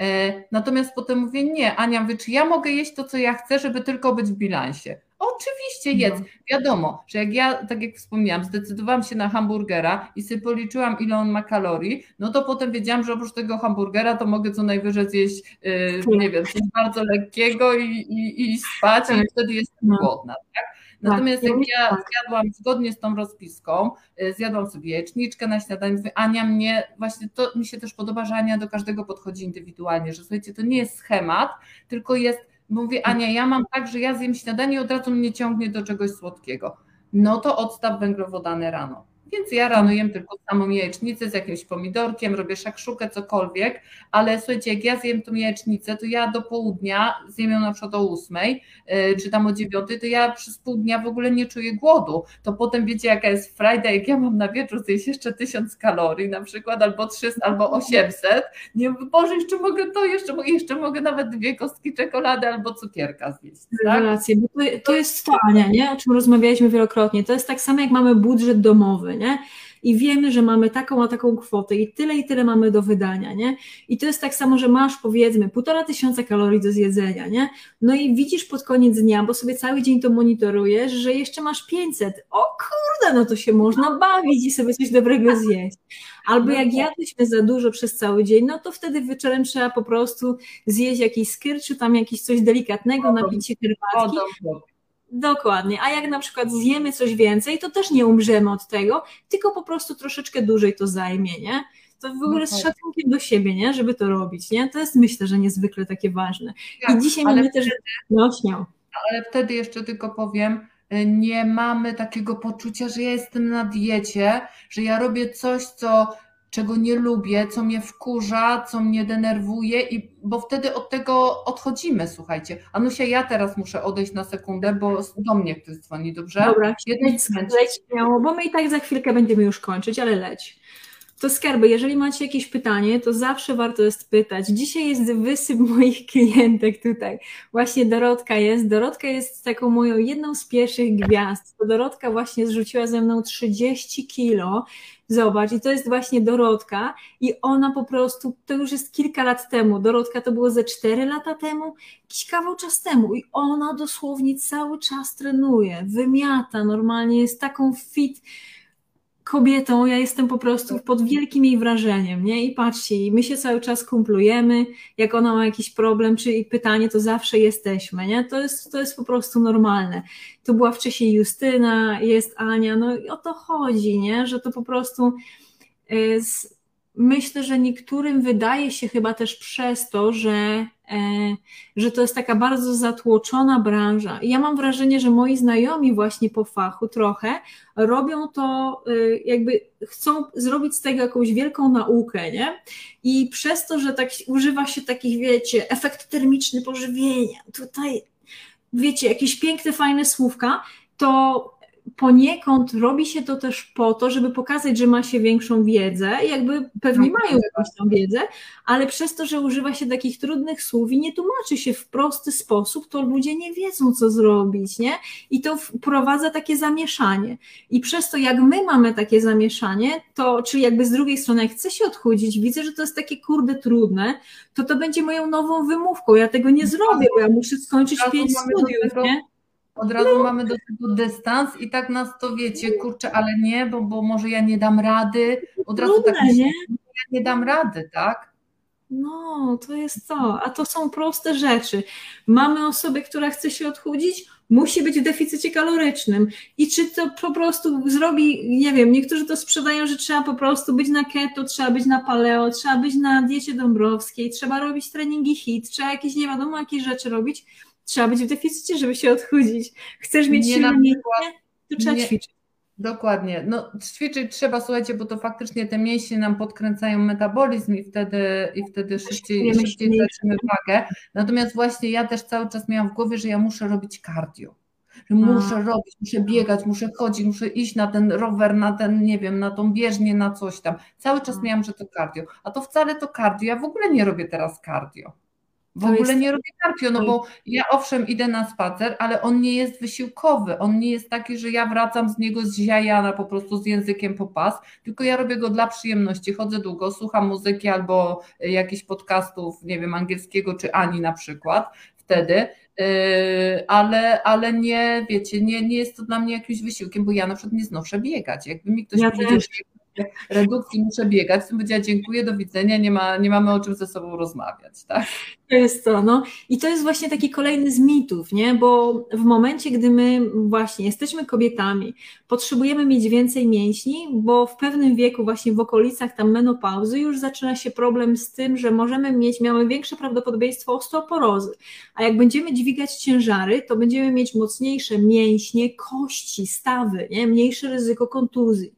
E, natomiast potem mówię, nie, Ania, mówię, czy ja mogę jeść to, co ja chcę, żeby tylko być w bilansie? Oczywiście jedz. No. Wiadomo, że jak ja, tak jak wspomniałam, zdecydowałam się na hamburgera i sobie policzyłam, ile on ma kalorii, no to potem wiedziałam, że oprócz tego hamburgera to mogę co najwyżej zjeść, yy, nie wiem, coś bardzo lekkiego i, i, i spać, i tak. wtedy jestem no. głodna. Tak? Natomiast tak, jak ja zjadłam zgodnie z tą rozpiską, y, zjadłam sobie jajeczniczkę na śniadanie, mówię, Ania mnie, właśnie to mi się też podoba, że Ania do każdego podchodzi indywidualnie, że słuchajcie, to nie jest schemat, tylko jest, mówię, Ania, ja mam tak, że ja zjem śniadanie i od razu mnie ciągnie do czegoś słodkiego. No to odstaw węglowodany rano. Więc ja rano jem tylko samą jajecznicę z jakimś pomidorkiem, robię szakszukę, cokolwiek, ale słuchajcie, jak ja zjem tą jajecznicę, to ja do południa, zjem ją na przykład o ósmej, yy, czy tam o dziewiątej, to ja przez pół dnia w ogóle nie czuję głodu. To potem wiecie, jaka jest frajda, jak ja mam na wieczór zjeść jeszcze tysiąc kalorii na przykład, albo 300, albo 800, nie Boże, jeszcze mogę to, jeszcze, jeszcze mogę nawet dwie kostki czekolady albo cukierka zjeść. Tak? Bo to, to jest to, nie? o czym rozmawialiśmy wielokrotnie. To jest tak samo, jak mamy budżet domowy, nie? I wiemy, że mamy taką a taką kwotę i tyle i tyle mamy do wydania, nie? I to jest tak samo, że masz powiedzmy półtora tysiąca kalorii do zjedzenia, nie? No i widzisz pod koniec dnia, bo sobie cały dzień to monitorujesz, że jeszcze masz 500. O kurde, no to się można bawić i sobie coś dobrego zjeść. Albo jak jadłyśmy za dużo przez cały dzień, no to wtedy wieczorem trzeba po prostu zjeść jakiś skyr, czy tam jakieś coś delikatnego, napić się herbatki. Dokładnie. A jak na przykład zjemy coś więcej, to też nie umrzemy od tego, tylko po prostu troszeczkę dłużej to zajmie, nie? To w ogóle z szacunkiem do siebie, nie? Żeby to robić, nie? To jest myślę, że niezwykle takie ważne. I tak, dzisiaj mamy wtedy, też. No, śmiał. Ale wtedy jeszcze tylko powiem, y, nie mamy takiego poczucia, że ja jestem na diecie, że ja robię coś, co czego nie lubię, co mnie wkurza, co mnie denerwuje, i, bo wtedy od tego odchodzimy, słuchajcie. Anusia, ja teraz muszę odejść na sekundę, bo do mnie ktoś dzwoni, dobrze? Dobra, leć, leć śmiało, bo my i tak za chwilkę będziemy już kończyć, ale leć. To skarby, jeżeli macie jakieś pytanie, to zawsze warto jest pytać. Dzisiaj jest wysyp moich klientek tutaj. Właśnie Dorotka jest. Dorotka jest taką moją jedną z pierwszych gwiazd. To Dorotka właśnie zrzuciła ze mną 30 kilo Zobacz, i to jest właśnie Dorotka, i ona po prostu, to już jest kilka lat temu. Dorotka to było ze cztery lata temu, jakiś kawał czas temu, i ona dosłownie cały czas trenuje, wymiata, normalnie jest taką fit kobietą, ja jestem po prostu pod wielkim jej wrażeniem, nie? I patrzcie, my się cały czas kumplujemy, jak ona ma jakiś problem czy pytanie, to zawsze jesteśmy, nie? To jest, to jest po prostu normalne. Tu była wcześniej Justyna, jest Ania, no i o to chodzi, nie? Że to po prostu y, myślę, że niektórym wydaje się chyba też przez to, że że to jest taka bardzo zatłoczona branża. I ja mam wrażenie, że moi znajomi właśnie po fachu trochę robią to, e, jakby chcą zrobić z tego jakąś wielką naukę, nie? I przez to, że tak używa się takich, wiecie, efekt termiczny pożywienia, tutaj, wiecie, jakieś piękne, fajne słówka, to poniekąd robi się to też po to, żeby pokazać, że ma się większą wiedzę, jakby pewnie mają jakąś tą wiedzę, ale przez to, że używa się takich trudnych słów i nie tłumaczy się w prosty sposób, to ludzie nie wiedzą, co zrobić, nie? I to wprowadza takie zamieszanie. I przez to, jak my mamy takie zamieszanie, to, czyli jakby z drugiej strony, jak chcę się odchudzić, widzę, że to jest takie kurde trudne, to to będzie moją nową wymówką. Ja tego nie zrobię, bo ja muszę skończyć pięć studiów, nie? Od razu no. mamy do tego dystans i tak nas to wiecie, kurczę, ale nie, bo, bo może ja nie dam rady. Od razu Trudne, tak myślę, nie? ja nie dam rady, tak? No, to jest to. A to są proste rzeczy. Mamy osobę, która chce się odchudzić, musi być w deficycie kalorycznym. I czy to po prostu zrobi, nie wiem, niektórzy to sprzedają, że trzeba po prostu być na keto, trzeba być na paleo, trzeba być na diecie dąbrowskiej, trzeba robić treningi hit, trzeba jakieś nie wiadomo jakie rzeczy robić Trzeba być w deficycie, żeby się odchudzić. Chcesz mieć nie silne mięśnie, to trzeba nie. ćwiczyć. Dokładnie. No, ćwiczyć trzeba, słuchajcie, bo to faktycznie te mięśnie nam podkręcają metabolizm i wtedy, i wtedy szybciej, szybciej tracimy wagę. Natomiast właśnie ja też cały czas miałam w głowie, że ja muszę robić cardio. Że muszę A. robić, muszę biegać, muszę chodzić, muszę iść na ten rower, na ten, nie wiem, na tą bieżnię, na coś tam. Cały czas miałam, że to cardio. A to wcale to cardio. Ja w ogóle nie robię teraz cardio. W to ogóle jest... nie robię cardio, no bo ja owszem idę na spacer, ale on nie jest wysiłkowy, on nie jest taki, że ja wracam z niego zziajana po prostu z językiem po pas, tylko ja robię go dla przyjemności, chodzę długo, słucham muzyki albo jakichś podcastów, nie wiem, angielskiego czy Ani na przykład wtedy, yy, ale, ale nie, wiecie, nie, nie jest to dla mnie jakimś wysiłkiem, bo ja na przykład nie znoszę biegać. Jakby mi ktoś ja powiedział, że redukcji muszę biegać, to powiedziała dziękuję, do widzenia, nie, ma, nie mamy o czym ze sobą rozmawiać, tak? To jest to, no. I to jest właśnie taki kolejny z mitów, nie? Bo w momencie, gdy my właśnie jesteśmy kobietami, potrzebujemy mieć więcej mięśni, bo w pewnym wieku, właśnie w okolicach tam menopauzy, już zaczyna się problem z tym, że możemy mieć, mamy większe prawdopodobieństwo osteoporozy. A jak będziemy dźwigać ciężary, to będziemy mieć mocniejsze mięśnie, kości, stawy, nie? Mniejsze ryzyko kontuzji.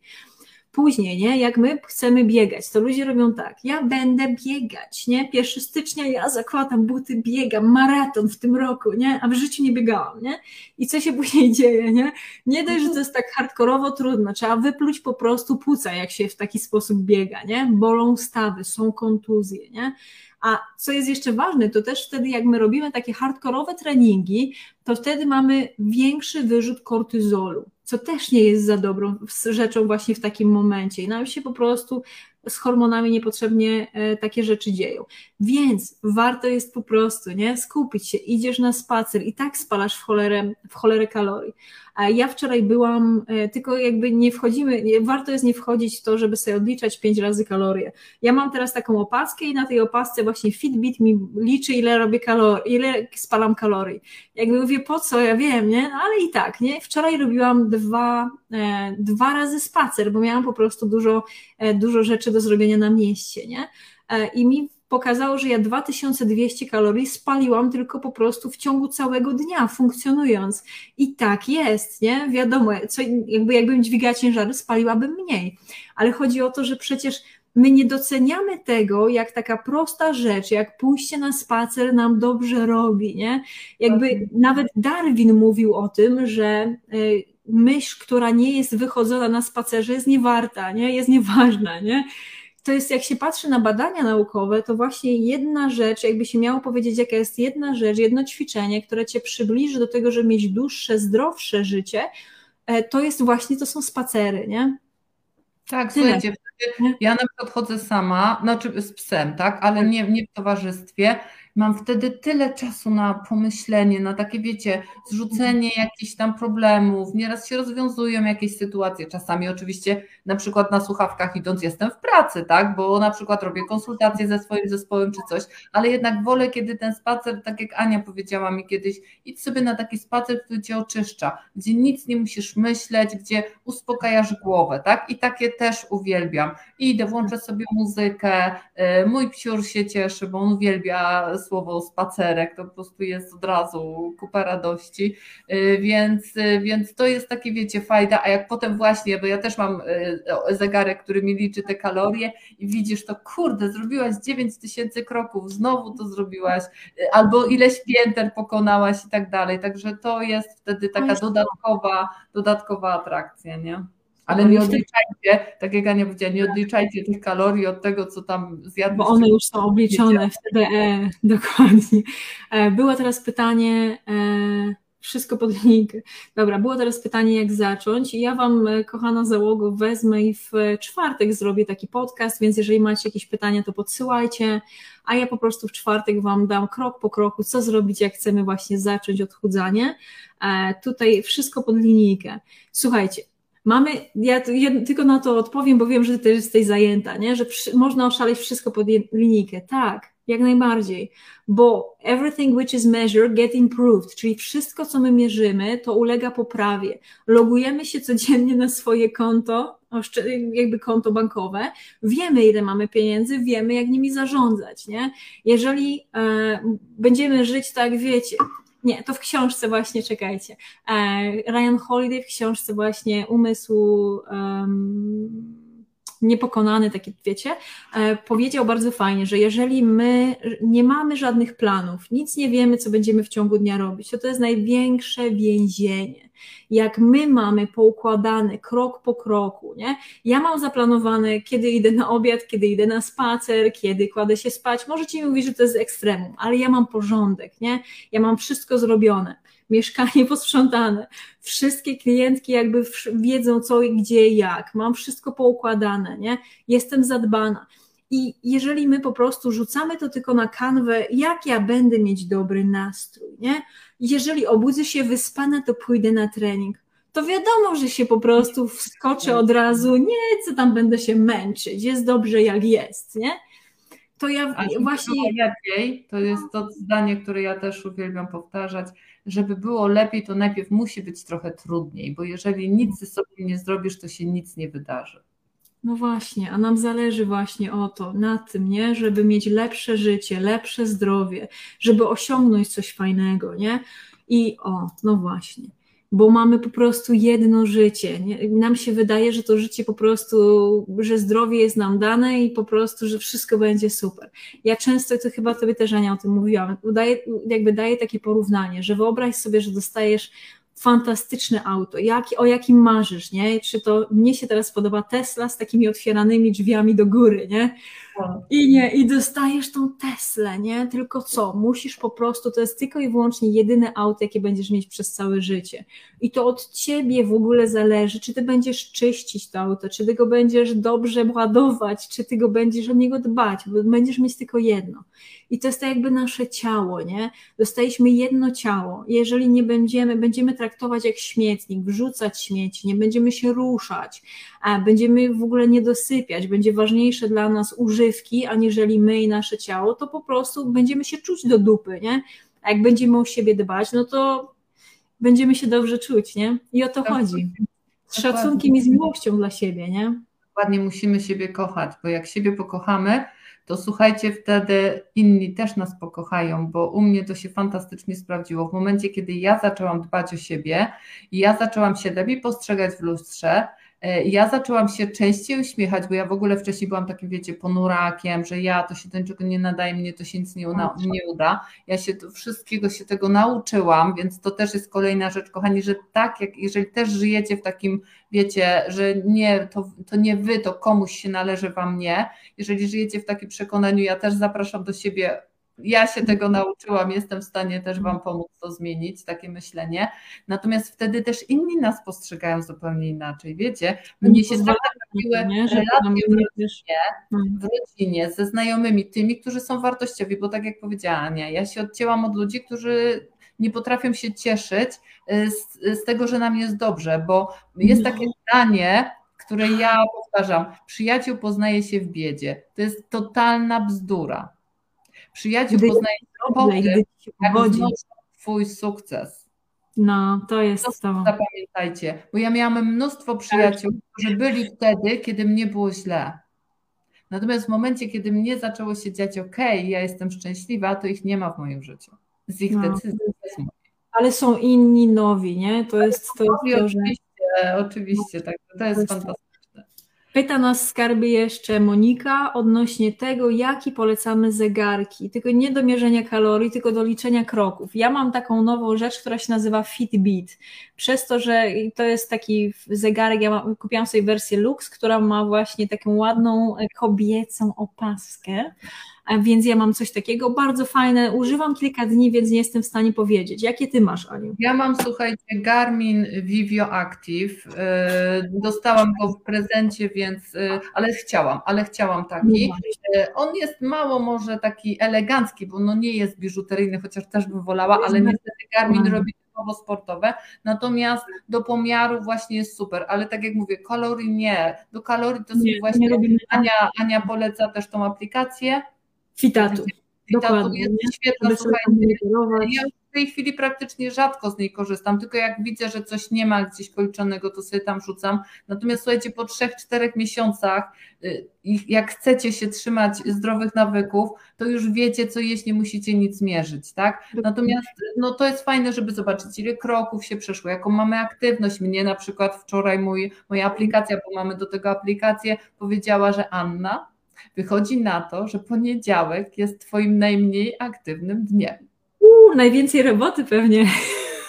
Później, nie, jak my chcemy biegać, to ludzie robią tak, ja będę biegać, nie, 1 stycznia ja zakładam buty, biegam, maraton w tym roku, nie, a w życiu nie biegałam, nie, i co się później dzieje, nie, nie dość, że to jest tak hardkorowo trudno, trzeba wypluć po prostu płuca, jak się w taki sposób biega, nie, bolą stawy, są kontuzje, nie, a co jest jeszcze ważne, to też wtedy, jak my robimy takie hardkorowe treningi, to wtedy mamy większy wyrzut kortyzolu, co też nie jest za dobrą rzeczą właśnie w takim momencie. I nam się po prostu z hormonami niepotrzebnie e, takie rzeczy dzieją. Więc warto jest po prostu nie skupić się, idziesz na spacer i tak spalasz w cholerę, w cholerę kalorii. Ja wczoraj byłam, e, tylko jakby nie wchodzimy, nie, warto jest nie wchodzić w to, żeby sobie odliczać pięć razy kalorie. Ja mam teraz taką opaskę i na tej opasce właśnie Fitbit mi liczy, ile robię kalorii, ile spalam kalorii. Jakby mówię, po co, ja wiem, nie? No, ale i tak, nie? Wczoraj robiłam dwa, e, dwa razy spacer, bo miałam po prostu dużo, e, dużo rzeczy do zrobienia na mieście, nie? I mi pokazało, że ja 2200 kalorii spaliłam tylko po prostu w ciągu całego dnia, funkcjonując. I tak jest, nie? Wiadomo, co, jakby jakbym dźwigała ciężary, spaliłabym mniej. Ale chodzi o to, że przecież my nie doceniamy tego, jak taka prosta rzecz, jak pójście na spacer nam dobrze robi, nie? Jakby nawet Darwin mówił o tym, że y, myśl, która nie jest wychodzona na spacerze, jest niewarta, nie? Jest nieważna, nie? To jest, jak się patrzy na badania naukowe, to właśnie jedna rzecz, jakby się miało powiedzieć, jaka jest jedna rzecz, jedno ćwiczenie, które cię przybliży do tego, żeby mieć dłuższe, zdrowsze życie, e, to jest właśnie, to są spacery, nie? Tak, Tyle. słuchajcie, ja na przykład chodzę sama, znaczy z psem, tak, ale nie, nie w towarzystwie Mam wtedy tyle czasu na pomyślenie, na takie, wiecie, zrzucenie jakichś tam problemów. Nieraz się rozwiązują jakieś sytuacje. Czasami oczywiście na przykład na słuchawkach idąc jestem w pracy, tak, bo na przykład robię konsultacje ze swoim zespołem czy coś, ale jednak wolę, kiedy ten spacer, tak jak Ania powiedziała mi kiedyś, idź sobie na taki spacer, który cię oczyszcza, gdzie nic nie musisz myśleć, gdzie uspokajasz głowę, tak, i takie też uwielbiam. I idę, włączę sobie muzykę, y, mój psiur się cieszy, bo on uwielbia słowo spacerek, to po prostu jest od razu kupa radości, więc, więc to jest takie, wiecie, fajda, a jak potem właśnie, bo ja też mam zegarek, który mi liczy te kalorie i widzisz to, kurde, zrobiłaś 9 tysięcy kroków, znowu to zrobiłaś, albo ileś pięter pokonałaś i tak dalej, także to jest wtedy taka dodatkowa, dodatkowa atrakcja, nie? Ale nie odliczajcie, tak jak Ania powiedziała, nie odliczajcie tych kalorii od tego, co tam zjadłeś. Bo one już są obliczone w TDE, dokładnie. E, było teraz pytanie, e, wszystko pod link. Dobra, było teraz pytanie, jak zacząć. Ja Wam, e, kochana załogo, wezmę i w czwartek zrobię taki podcast, więc jeżeli macie jakieś pytania, to podsyłajcie, a ja po prostu w czwartek Wam dam krok po kroku, co zrobić, jak chcemy właśnie zacząć odchudzanie. Tutaj wszystko pod linijkę. Słuchajcie, Mamy, ja, tylko na to odpowiem, bo wiem, że ty jesteś zajęta, nie? że przy, można oszaleć wszystko pod linijkę. Tak, jak najbardziej, bo everything which is measured get improved, czyli wszystko, co my mierzymy, to ulega poprawie. Logujemy się codziennie na swoje konto, jakby konto bankowe, wiemy, ile mamy pieniędzy, wiemy, jak nimi zarządzać, nie? Jeżeli e, będziemy żyć tak, wiecie, nie, to w książce właśnie, czekajcie. E, Ryan Holiday w książce właśnie Umysł um, Niepokonany, taki wiecie, e, powiedział bardzo fajnie, że jeżeli my nie mamy żadnych planów, nic nie wiemy, co będziemy w ciągu dnia robić, to to jest największe więzienie jak my mamy poukładane krok po kroku, nie? Ja mam zaplanowane, kiedy idę na obiad, kiedy idę na spacer, kiedy kładę się spać. Możecie mi mówić, że to jest ekstremum, ale ja mam porządek, nie? Ja mam wszystko zrobione. Mieszkanie posprzątane, wszystkie klientki jakby wiedzą co, gdzie, jak. Mam wszystko poukładane, nie? Jestem zadbana. I jeżeli my po prostu rzucamy to tylko na kanwę, jak ja będę mieć dobry nastrój, nie? Jeżeli obudzę się wyspana, to pójdę na trening. To wiadomo, że się po prostu wskoczę od razu, nie, co tam będę się męczyć, jest dobrze jak jest, nie? To ja A właśnie. To jest to zdanie, które ja też uwielbiam powtarzać, żeby było lepiej, to najpierw musi być trochę trudniej, bo jeżeli nic ze sobą nie zrobisz, to się nic nie wydarzy. No właśnie, a nam zależy właśnie o to, na tym, nie? Żeby mieć lepsze życie, lepsze zdrowie, żeby osiągnąć coś fajnego, nie? I o, no właśnie, bo mamy po prostu jedno życie. Nie? Nam się wydaje, że to życie po prostu, że zdrowie jest nam dane i po prostu, że wszystko będzie super. Ja często, to chyba tobie też Ania o tym mówiłam, daję, jakby daję takie porównanie, że wyobraź sobie, że dostajesz fantastyczne auto, jak, o jakim marzysz, nie? Czy to mnie się teraz podoba Tesla z takimi otwieranymi drzwiami do góry, nie? I nie, i dostajesz tą Teslę, nie? Tylko co? Musisz po prostu, to jest tylko i wyłącznie jedyne auto, jakie będziesz mieć przez całe życie. I to od ciebie w ogóle zależy, czy ty będziesz czyścić to auto, czy ty go będziesz dobrze ładować, czy ty go będziesz o niego dbać, bo będziesz mieć tylko jedno. I to jest tak jakby nasze ciało, nie? Dostaliśmy jedno ciało. Jeżeli nie będziemy, będziemy traktować jak śmietnik, wrzucać śmieci, nie będziemy się ruszać, a będziemy w ogóle nie dosypiać, będzie ważniejsze dla nas używki, aniżeli my i nasze ciało, to po prostu będziemy się czuć do dupy, nie? A jak będziemy o siebie dbać, no to będziemy się dobrze czuć, nie? I o to chodzi. Z szacunkiem i z miłością dla siebie, nie? Dokładnie musimy siebie kochać, bo jak siebie pokochamy, to słuchajcie, wtedy inni też nas pokochają, bo u mnie to się fantastycznie sprawdziło. W momencie, kiedy ja zaczęłam dbać o siebie i ja zaczęłam się lepiej postrzegać w lustrze, ja zaczęłam się częściej uśmiechać, bo ja w ogóle wcześniej byłam takim, wiecie, ponurakiem, że ja to się do niczego nie nadaje, mnie to się nic nie, uda, nie uda. Ja się to, wszystkiego się tego nauczyłam, więc to też jest kolejna rzecz, kochani, że tak, jak jeżeli też żyjecie w takim, wiecie, że nie, to, to nie wy, to komuś się należy, wam nie. Jeżeli żyjecie w takim przekonaniu, ja też zapraszam do siebie ja się tego nauczyłam, jestem w stanie też Wam pomóc to zmienić, takie myślenie. Natomiast wtedy też inni nas postrzegają zupełnie inaczej. Wiecie, mnie się trafiły relacje w rodzinie, w rodzinie ze znajomymi, tymi, którzy są wartościowi, bo tak jak powiedziała Ania, ja się odcięłam od ludzi, którzy nie potrafią się cieszyć y, z, z tego, że nam jest dobrze, bo jest takie zdanie, które ja powtarzam, przyjaciół poznaje się w biedzie. To jest totalna bzdura. Przyjaciół gdy poznajesz potem, jak twój sukces. No, to jest to. to. Zapamiętajcie, bo ja miałam mnóstwo przyjaciół, którzy byli wtedy, kiedy mnie było źle. Natomiast w momencie, kiedy mnie zaczęło się dziać, ok, ja jestem szczęśliwa, to ich nie ma w moim życiu. Z ich no. decyzji. Ale są inni nowi, nie? To jest to, jest to że... Oczywiście, oczywiście, tak. To jest fantastyczne. Pyta nas skarbie jeszcze Monika odnośnie tego, jaki polecamy zegarki. Tylko nie do mierzenia kalorii, tylko do liczenia kroków. Ja mam taką nową rzecz, która się nazywa Fitbit. Przez to, że to jest taki zegarek, ja mam, kupiłam sobie wersję Lux, która ma właśnie taką ładną kobiecą opaskę więc ja mam coś takiego bardzo fajne. Używam kilka dni, więc nie jestem w stanie powiedzieć. Jakie ty masz, Aniu? Ja mam, słuchajcie, Garmin Vivio Active. Y, dostałam go w prezencie, więc, y, ale chciałam, ale chciałam taki. No on jest mało może taki elegancki, bo no nie jest biżuteryjny, chociaż też bym wolała, ale niestety Garmin robi typowo sportowe, natomiast do pomiaru właśnie jest super, ale tak jak mówię, kalorii nie, do kalorii to nie, właśnie Ania, Ania poleca też tą aplikację, Fitatu. Jest świetna, ja w tej chwili praktycznie rzadko z niej korzystam, tylko jak widzę, że coś nie ma gdzieś kończonego, to sobie tam rzucam. Natomiast słuchajcie, po 3-4 miesiącach, y, jak chcecie się trzymać zdrowych nawyków, to już wiecie, co jeść, nie musicie nic mierzyć, tak? Natomiast no, to jest fajne, żeby zobaczyć, ile kroków się przeszło, jaką mamy aktywność. Mnie na przykład wczoraj mój, moja aplikacja, bo mamy do tego aplikację, powiedziała, że Anna, Wychodzi na to, że poniedziałek jest Twoim najmniej aktywnym dniem. Uuu, najwięcej roboty pewnie.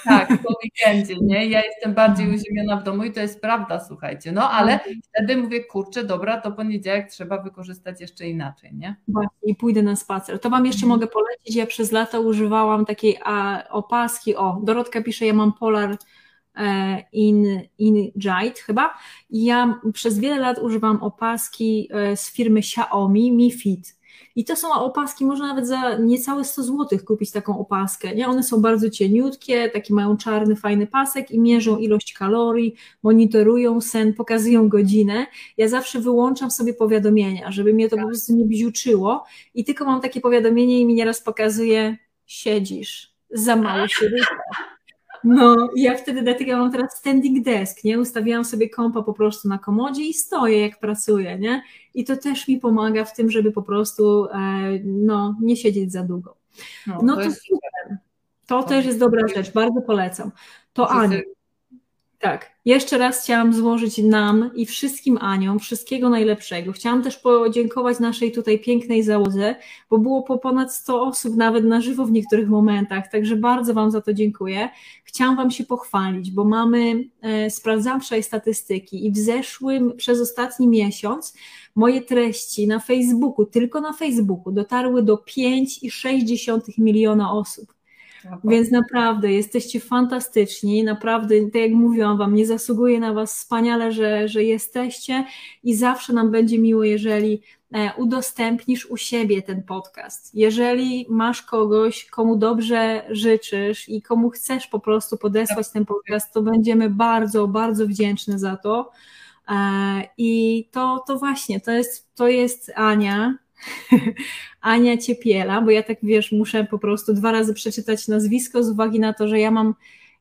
Tak, po weekendzie, nie? Ja jestem bardziej uziemiona w domu i to jest prawda, słuchajcie. No ale mhm. wtedy mówię, kurczę, dobra, to poniedziałek trzeba wykorzystać jeszcze inaczej, nie? Właśnie, i pójdę na spacer. To Wam jeszcze mhm. mogę polecić, ja przez lata używałam takiej a, opaski, o, Dorotka pisze, ja mam Polar in, in Jite chyba. Ja przez wiele lat używam opaski e, z firmy Xiaomi Mi Fit. I to są opaski, można nawet za niecałe 100 zł kupić taką opaskę. Nie? One są bardzo cieniutkie, taki mają czarny, fajny pasek i mierzą ilość kalorii, monitorują sen, pokazują godzinę. Ja zawsze wyłączam sobie powiadomienia, żeby mnie to po prostu nie bziuczyło i tylko mam takie powiadomienie i mi nieraz pokazuje siedzisz, za mało się ruszasz no, ja wtedy dlatego mam teraz standing desk, nie? Ustawiałam sobie kompa po prostu na komodzie i stoję, jak pracuję, nie? I to też mi pomaga w tym, żeby po prostu e, no, nie siedzieć za długo. No, no to, to super. To, to też jest dobra rzecz, bardzo polecam. To Aniu, tak. Jeszcze raz chciałam złożyć nam i wszystkim Aniom wszystkiego najlepszego. Chciałam też podziękować naszej tutaj pięknej załodze, bo było po ponad 100 osób nawet na żywo w niektórych momentach, także bardzo Wam za to dziękuję. Chciałam Wam się pochwalić, bo mamy, e, sprawdzam wczoraj statystyki i w zeszłym, przez ostatni miesiąc moje treści na Facebooku, tylko na Facebooku dotarły do 5,6 miliona osób. Więc naprawdę jesteście fantastyczni, naprawdę, tak jak mówiłam Wam, nie zasługuję na Was wspaniale, że, że jesteście i zawsze nam będzie miło, jeżeli e, udostępnisz u siebie ten podcast. Jeżeli masz kogoś, komu dobrze życzysz i komu chcesz po prostu podesłać ten podcast, to będziemy bardzo, bardzo wdzięczni za to. E, I to, to właśnie, to jest, to jest Ania, Ania Ciepiela, bo ja tak wiesz, muszę po prostu dwa razy przeczytać nazwisko z uwagi na to, że ja mam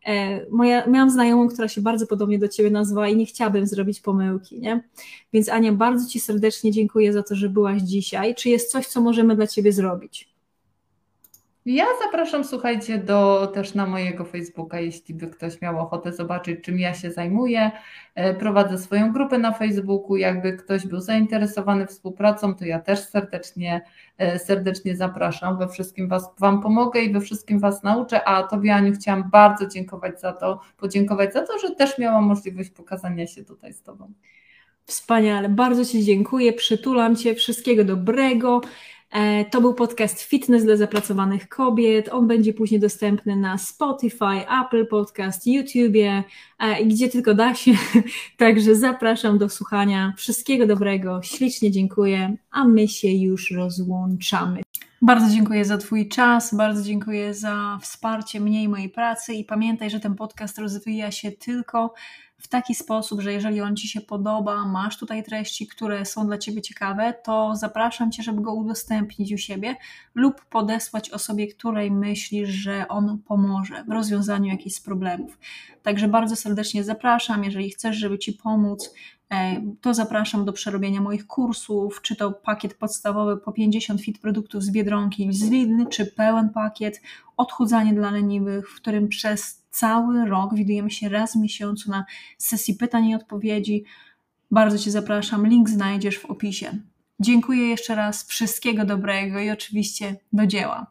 e, moja, miałam znajomą, która się bardzo podobnie do Ciebie nazwała i nie chciałabym zrobić pomyłki, nie? Więc Ania, bardzo Ci serdecznie dziękuję za to, że byłaś dzisiaj. Czy jest coś, co możemy dla Ciebie zrobić? Ja zapraszam, słuchajcie, do, też na mojego Facebooka, jeśli by ktoś miał ochotę zobaczyć, czym ja się zajmuję. E, prowadzę swoją grupę na Facebooku. Jakby ktoś był zainteresowany współpracą, to ja też serdecznie, e, serdecznie zapraszam. We wszystkim was, Wam pomogę i we wszystkim Was nauczę. A Tobie, Aniu, chciałam bardzo dziękować za to, podziękować za to, że też miałam możliwość pokazania się tutaj z Tobą. Wspaniale, bardzo Ci dziękuję, przytulam Cię, wszystkiego dobrego. E, to był podcast Fitness dla zapracowanych kobiet. On będzie później dostępny na Spotify, Apple Podcast, YouTubie e, i gdzie tylko da się. Także zapraszam do słuchania. Wszystkiego dobrego, ślicznie dziękuję, a my się już rozłączamy. Bardzo dziękuję za Twój czas, bardzo dziękuję za wsparcie mnie i mojej pracy i pamiętaj, że ten podcast rozwija się tylko w taki sposób, że jeżeli on Ci się podoba, masz tutaj treści, które są dla Ciebie ciekawe, to zapraszam Cię, żeby go udostępnić u siebie lub podesłać osobie, której myślisz, że on pomoże w rozwiązaniu jakichś problemów. Także bardzo serdecznie zapraszam, jeżeli chcesz, żeby Ci pomóc, e, to zapraszam do przerobienia moich kursów, czy to pakiet podstawowy po 50 fit produktów z Biedronki z czy pełen pakiet odchudzanie dla leniwych, w którym przez cały rok widujemy się raz w miesiącu na sesji pytań i odpowiedzi. Bardzo Cię zapraszam, link znajdziesz w opisie. Dziękuję jeszcze raz, wszystkiego dobrego i oczywiście do dzieła.